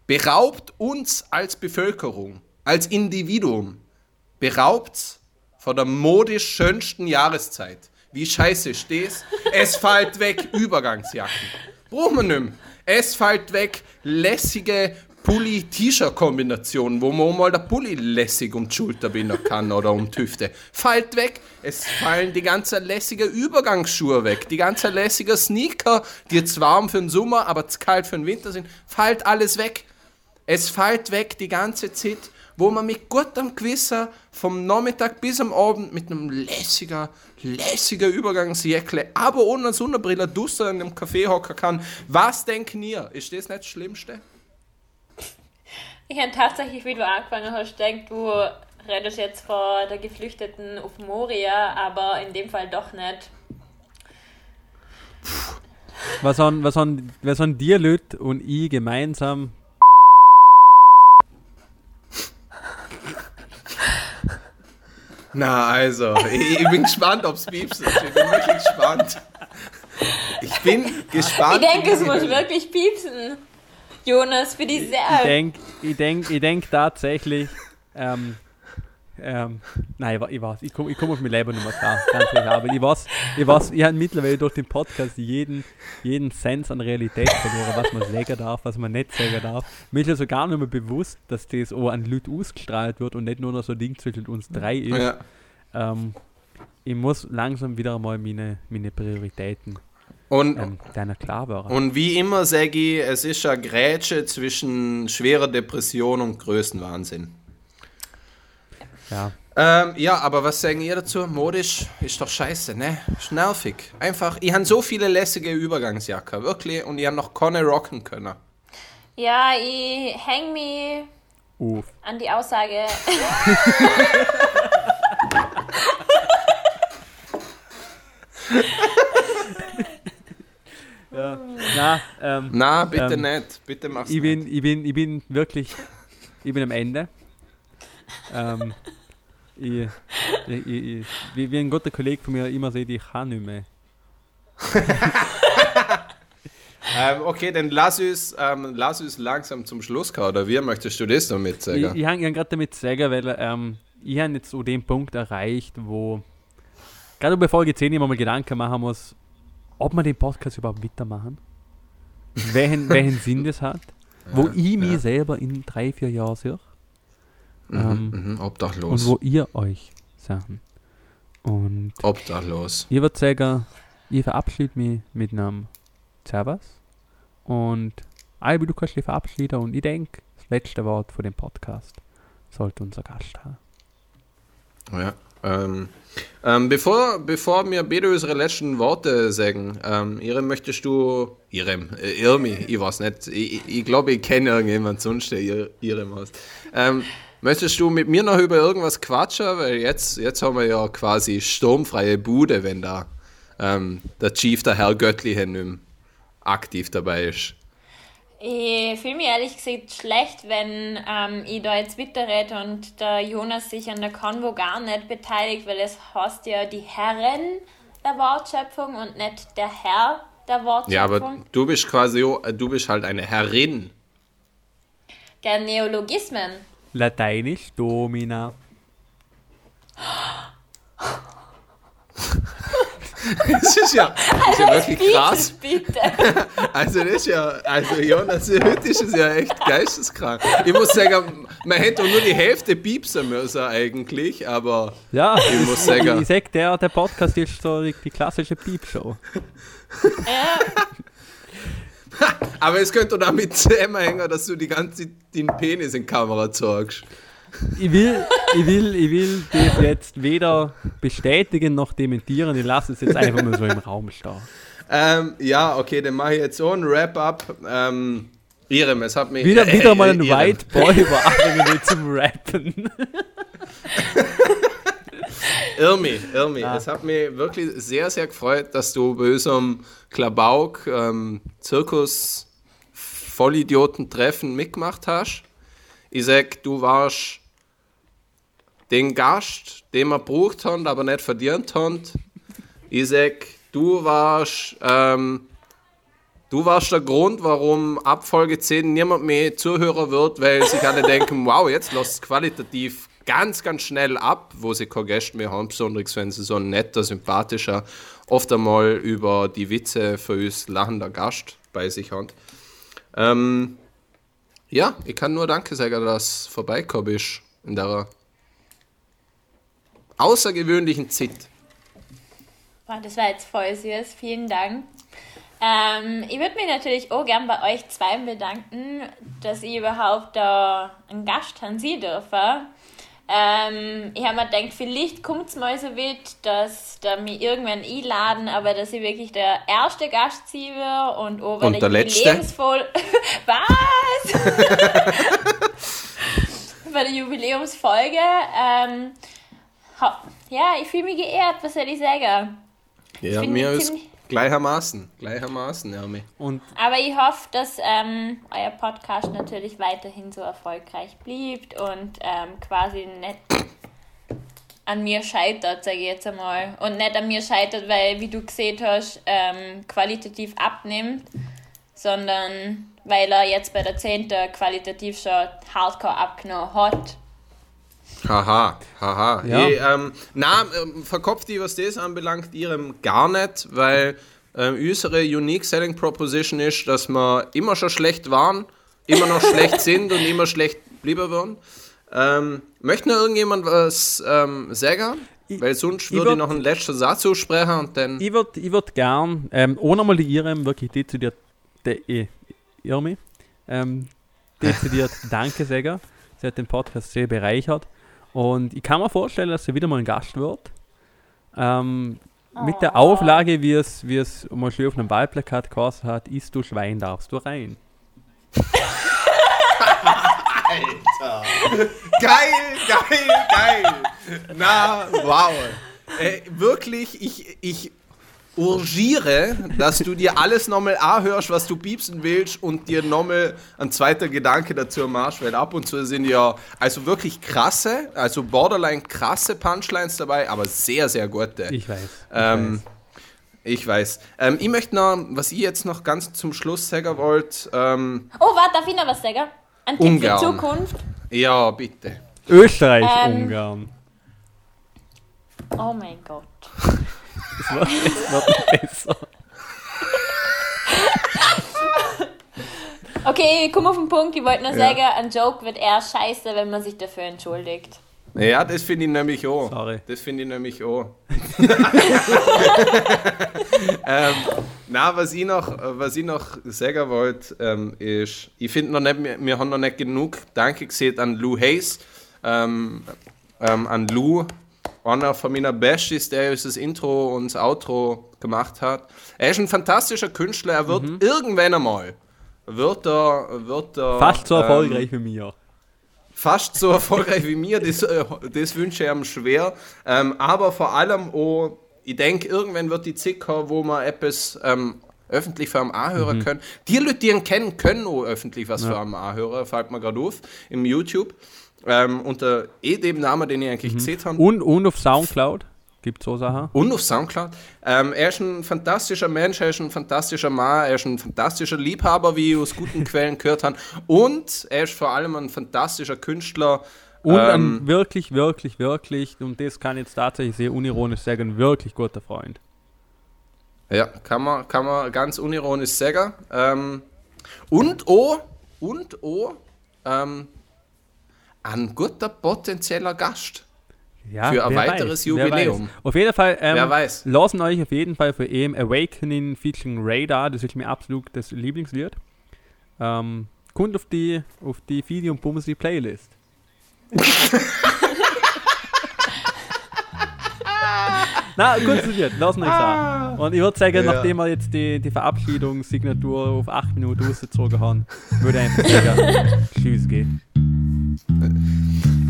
beraubt uns als Bevölkerung, als Individuum, beraubt von der modisch schönsten Jahreszeit. Wie scheiße das? Es fällt weg Übergangsjacken. Brauchen wir nicht. Es fällt weg lässige Pulli-T-Shirt-Kombinationen, wo man mal der Pulli lässig um die Schulter binden kann oder um die Hüfte. Fällt weg. Es fallen die ganzen lässige Übergangsschuhe weg. Die ganzen lässige Sneaker, die jetzt warm für den Sommer, aber zu kalt für den Winter sind. Fällt alles weg. Es fällt weg die ganze Zeit, wo man mit gutem Gewissen vom Nachmittag bis am Abend mit einem lässiger, lässiger Übergangsjäckle, aber ohne Sonnenbrille duster in einem Café hocken kann. Was denken ihr? Ist das nicht das Schlimmste? Ich habe tatsächlich, wie du angefangen hast, gedacht, du redest jetzt vor der Geflüchteten auf Moria, aber in dem Fall doch nicht. Was haben, was haben, was haben dir Leute und ich gemeinsam? Na, also, ich, ich bin gespannt, ob es piepst. Ich bin wirklich gespannt. Ich bin gespannt. Ich denke, es muss wirklich piepsen. Jonas, für die Ich sehr. denke ich denk, ich denk tatsächlich, ähm, ähm, nein, ich, ich weiß, ich komme komm auf mein Leben nicht mehr klar, ganz ehrlich, aber ich weiß, ich weiß, ich habe mittlerweile durch den Podcast jeden, jeden Sense an Realität verloren, was man sagen darf, was man nicht sagen darf. Mir ist ja sogar nicht mehr bewusst, dass das auch an Leute ausgestrahlt wird und nicht nur noch so ein Ding zwischen uns drei ist. Ja. Ähm, ich muss langsam wieder mal meine, meine Prioritäten Und, ähm, deiner klar werden. und wie immer sage ich, es ist eine Grätsche zwischen schwerer Depression und Größenwahnsinn. Ja. Ähm, ja, aber was sagen ihr dazu? Modisch ist doch scheiße, ne? Ist nervig. Einfach, ich habe so viele lässige Übergangsjacken, wirklich, und ich habe noch keine rocken können. Ja, ich häng mich Uff. an die Aussage. Ja. Na, ähm, Na, bitte Ähm, nicht. Bitte mach's ich nicht. bin, ich bin, ich bin wirklich, ich bin am Ende. Ähm, ich, ich, ich, wie, wie ein guter Kollege von mir immer sagt, ich kann nicht mehr. Ähm, okay, dann lass uns, ähm, lass uns langsam zum Schluss kommen, oder wie möchtest du das damit Ich, sagen? ich habe gerade damit sagen, weil ähm, ich habe jetzt so den Punkt erreicht, wo gerade bei Folge 10 immer mal Gedanken machen muss, ob wir den Podcast überhaupt weitermachen. welchen, welchen Sinn das hat. wo ich mich ja. selber in drei, vier Jahren sehe. Ähm, Mhm, obdachlos. und wo ihr euch seht. Und Obdachlos. ich würde sagen, ich verabschiede mich mit einem Servus und Albi, du kannst dich verabschieden und ich denke, das letzte Wort von dem Podcast sollte unser Gast haben. Ja. Ähm, ähm, bevor, bevor wir beide unsere letzten Worte sagen, ähm, Irem, möchtest du, Irem, äh, Irmi, ich weiß nicht, ich, ich glaube, ich kenne irgendjemand sonst, der Ir- Irem heißt. Ähm, möchtest du mit mir noch über irgendwas quatschen? Weil jetzt, jetzt haben wir ja quasi sturmfreie Bude, wenn da ähm, der Chief, der Herr Göttliche, nicht mehr aktiv dabei ist. Ich fühle mich ehrlich gesagt schlecht, wenn ähm, ich da jetzt weiterrede und der Jonas sich an der Konvo gar nicht beteiligt, weil es heißt ja die Herren der Wortschöpfung und nicht der Herr der Wortschöpfung. Ja, aber du bist quasi, du bist halt eine Herrin. der Neologismen. Lateinisch Domina. Das ist ja, das ist ja wirklich krass. Also das ist ja, also Jonas, heute ist es ja echt geisteskrank. Ich muss sagen, man hätte auch nur die Hälfte piepsen müssen eigentlich, aber Ja, ich muss sagen, ich sag, der, der Podcast ist so die, die klassische Piepshow. ja, aber es könnte damit zusammenhängen, dass du die ganze Zeit den Penis in die Kamera zeigst. Ich will, ich will, ich will das jetzt weder bestätigen noch dementieren. Ich lasse es jetzt einfach mal so im Raum stehen. Ähm, ja, okay, dann mache ich jetzt so ein Wrap-up. Ähm, Irem, es hat mich... Wieder, äh, wieder mal ein äh, Irem. White Boy war zum Rappen. Irmi, Irmi, Ja. es hat mich wirklich sehr, sehr gefreut, dass du bei unserem Klabauk ähm, Zirkus Vollidioten-Treffen mitgemacht hast. Ich sag, du warst den Gast, den wir gebraucht haben, aber nicht verdient haben. Ich sag, du warst, ähm, du warst der Grund, warum ab Folge 10 niemand mehr Zuhörer wird, weil sich alle denken, wow, jetzt lässt es qualitativ ganz, ganz schnell ab, wo sie keine Gäste mehr haben, besonders wenn sie so ein netter, sympathischer, oft einmal über die Witze für uns lachender Gast bei sich haben. Ähm, ja, ich kann nur Danke sagen, dass du vorbeigekommen bist in der außergewöhnlichen Zeit. Boah, das war jetzt voll süß. Vielen Dank. Ähm, ich würde mich natürlich auch gern bei euch zwei bedanken, dass ich überhaupt da einen Gast haben Sie dürfen. Ähm, ich habe mir gedacht, vielleicht kommt es mal so weit, dass da mich irgendwann einladen, aber dass ich wirklich der erste Gast sein will und bei Und der letzte? Jubiläumsvoll Was? bei der Jubiläumsfolge. Ähm, ja, ich fühle mich geehrt, was soll ich sagen? Ja, mir ist gleichermaßen, gleichermaßen, ja, mir. Und Aber ich hoffe, dass ähm, euer Podcast natürlich weiterhin so erfolgreich bleibt und ähm, quasi nicht an mir scheitert, sage ich jetzt einmal. Und nicht an mir scheitert, weil, wie du gesehen hast, ähm, qualitativ abnimmt, sondern weil er jetzt bei der 10. qualitativ schon hardcore abgenommen hat. Haha, haha. Ja. Ich, ähm, na, ähm, verkopft die, was das anbelangt, ihrem gar nicht, weil ähm, unsere Unique Selling Proposition ist, dass wir immer schon schlecht waren, immer noch schlecht sind und immer schlecht bleiben würden. Ähm, möchte noch irgendjemand was ähm, sagen? Ich- Weil sonst ich würde ich würd- noch einen letzten Satz aussprechen und dann. ich würde ich würd gern, ähm, ohne mal die Irem wirklich dezidiert, de, eh, Irmi, ähm, dezidiert Danke sagen. Sie hat den Podcast sehr bereichert. Und ich kann mir vorstellen, dass sie wieder mal ein Gast wird. Ähm, mit der Auflage, wie es, wie es mal schön auf einem Wahlplakat geheißen hat, isst du Schwein, darfst du rein. Geil, geil, geil. Na, wow. Äh, wirklich, ich, ich urgiere, dass du dir alles nochmal anhörst, was du piepsen willst und dir nochmal ein zweiter Gedanke dazu machst, weil ab und zu sind ja also wirklich krasse, also borderline krasse Punchlines dabei, aber sehr, sehr gute. Ich weiß. Ich Ähm, weiß. ich weiß. Ähm, ich möchte noch, was ich jetzt noch ganz zum Schluss sagen wollte, ähm, Oh, warte, darf ich noch was sagen? Ein Tipp Ungarn. für Zukunft. ja, bitte. Österreich, ähm, Ungarn. Oh mein Gott. Es wird, es wird noch besser. Okay, ich komme auf den Punkt. Ich wollte nur Ja. sagen, ein Joke wird eher scheiße, wenn man sich dafür entschuldigt. Ja, das finde ich nämlich auch. Sorry. Das finde ich nämlich auch. ähm, na, was ich noch, was ich noch sagen wollte, ähm, ist, ich finde noch nicht, wir, wir haben noch nicht genug Danke gesehen an Lou Hayes, ähm, ähm, an Lou, einer von meiner Besties, der uns das Intro und das Outro gemacht hat. Er ist ein fantastischer Künstler, er wird irgendwann einmal, wird er, wird er, Fast so ähm, erfolgreich wie mir. fast so erfolgreich wie mir, das, äh, das wünsche ich ihm schwer. Ähm, aber vor allem auch, ich denke, irgendwann wird die kommen, wo man etwas ähm, öffentlich für einen anhören können. Die Leute, die ihn kennen, können auch öffentlich was für einen anhören, fällt mir gerade auf, im YouTube. Ähm, unter eh dem Namen, den ich eigentlich gesehen habe. Und, und auf Soundcloud gibt es so Sachen. Und auf Soundcloud. Ähm, er ist ein fantastischer Mensch, er ist ein fantastischer Mann, er ist ein fantastischer Liebhaber, wie ich aus guten Quellen gehört habe. Und er ist vor allem ein fantastischer Künstler. Und ähm, ein wirklich, wirklich, wirklich, und das kann ich jetzt tatsächlich sehr unironisch sagen, ein wirklich guter Freund. Ja, kann man, kann man ganz unironisch sagen. Ähm, und auch, und auch, ähm, ein guter potenzieller Gast. Ja, Für ein weiteres weiß, Jubiläum. Auf jeden Fall, ähm, Wer weiß. lassen euch auf jeden Fall für EM Awakening featuring Radar, das ist mir absolut das Lieblingslied. Ähm, kommt auf die, auf die Video und Bumsi Playlist. Na, gutes Lied, lassen euch sagen. Und ich würde sagen, Ja. nachdem wir jetzt die, die Verabschiedungssignatur auf 8 Minuten ausgezogen haben, würde ich einfach sagen, Tschüss gehen.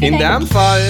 In dem Fall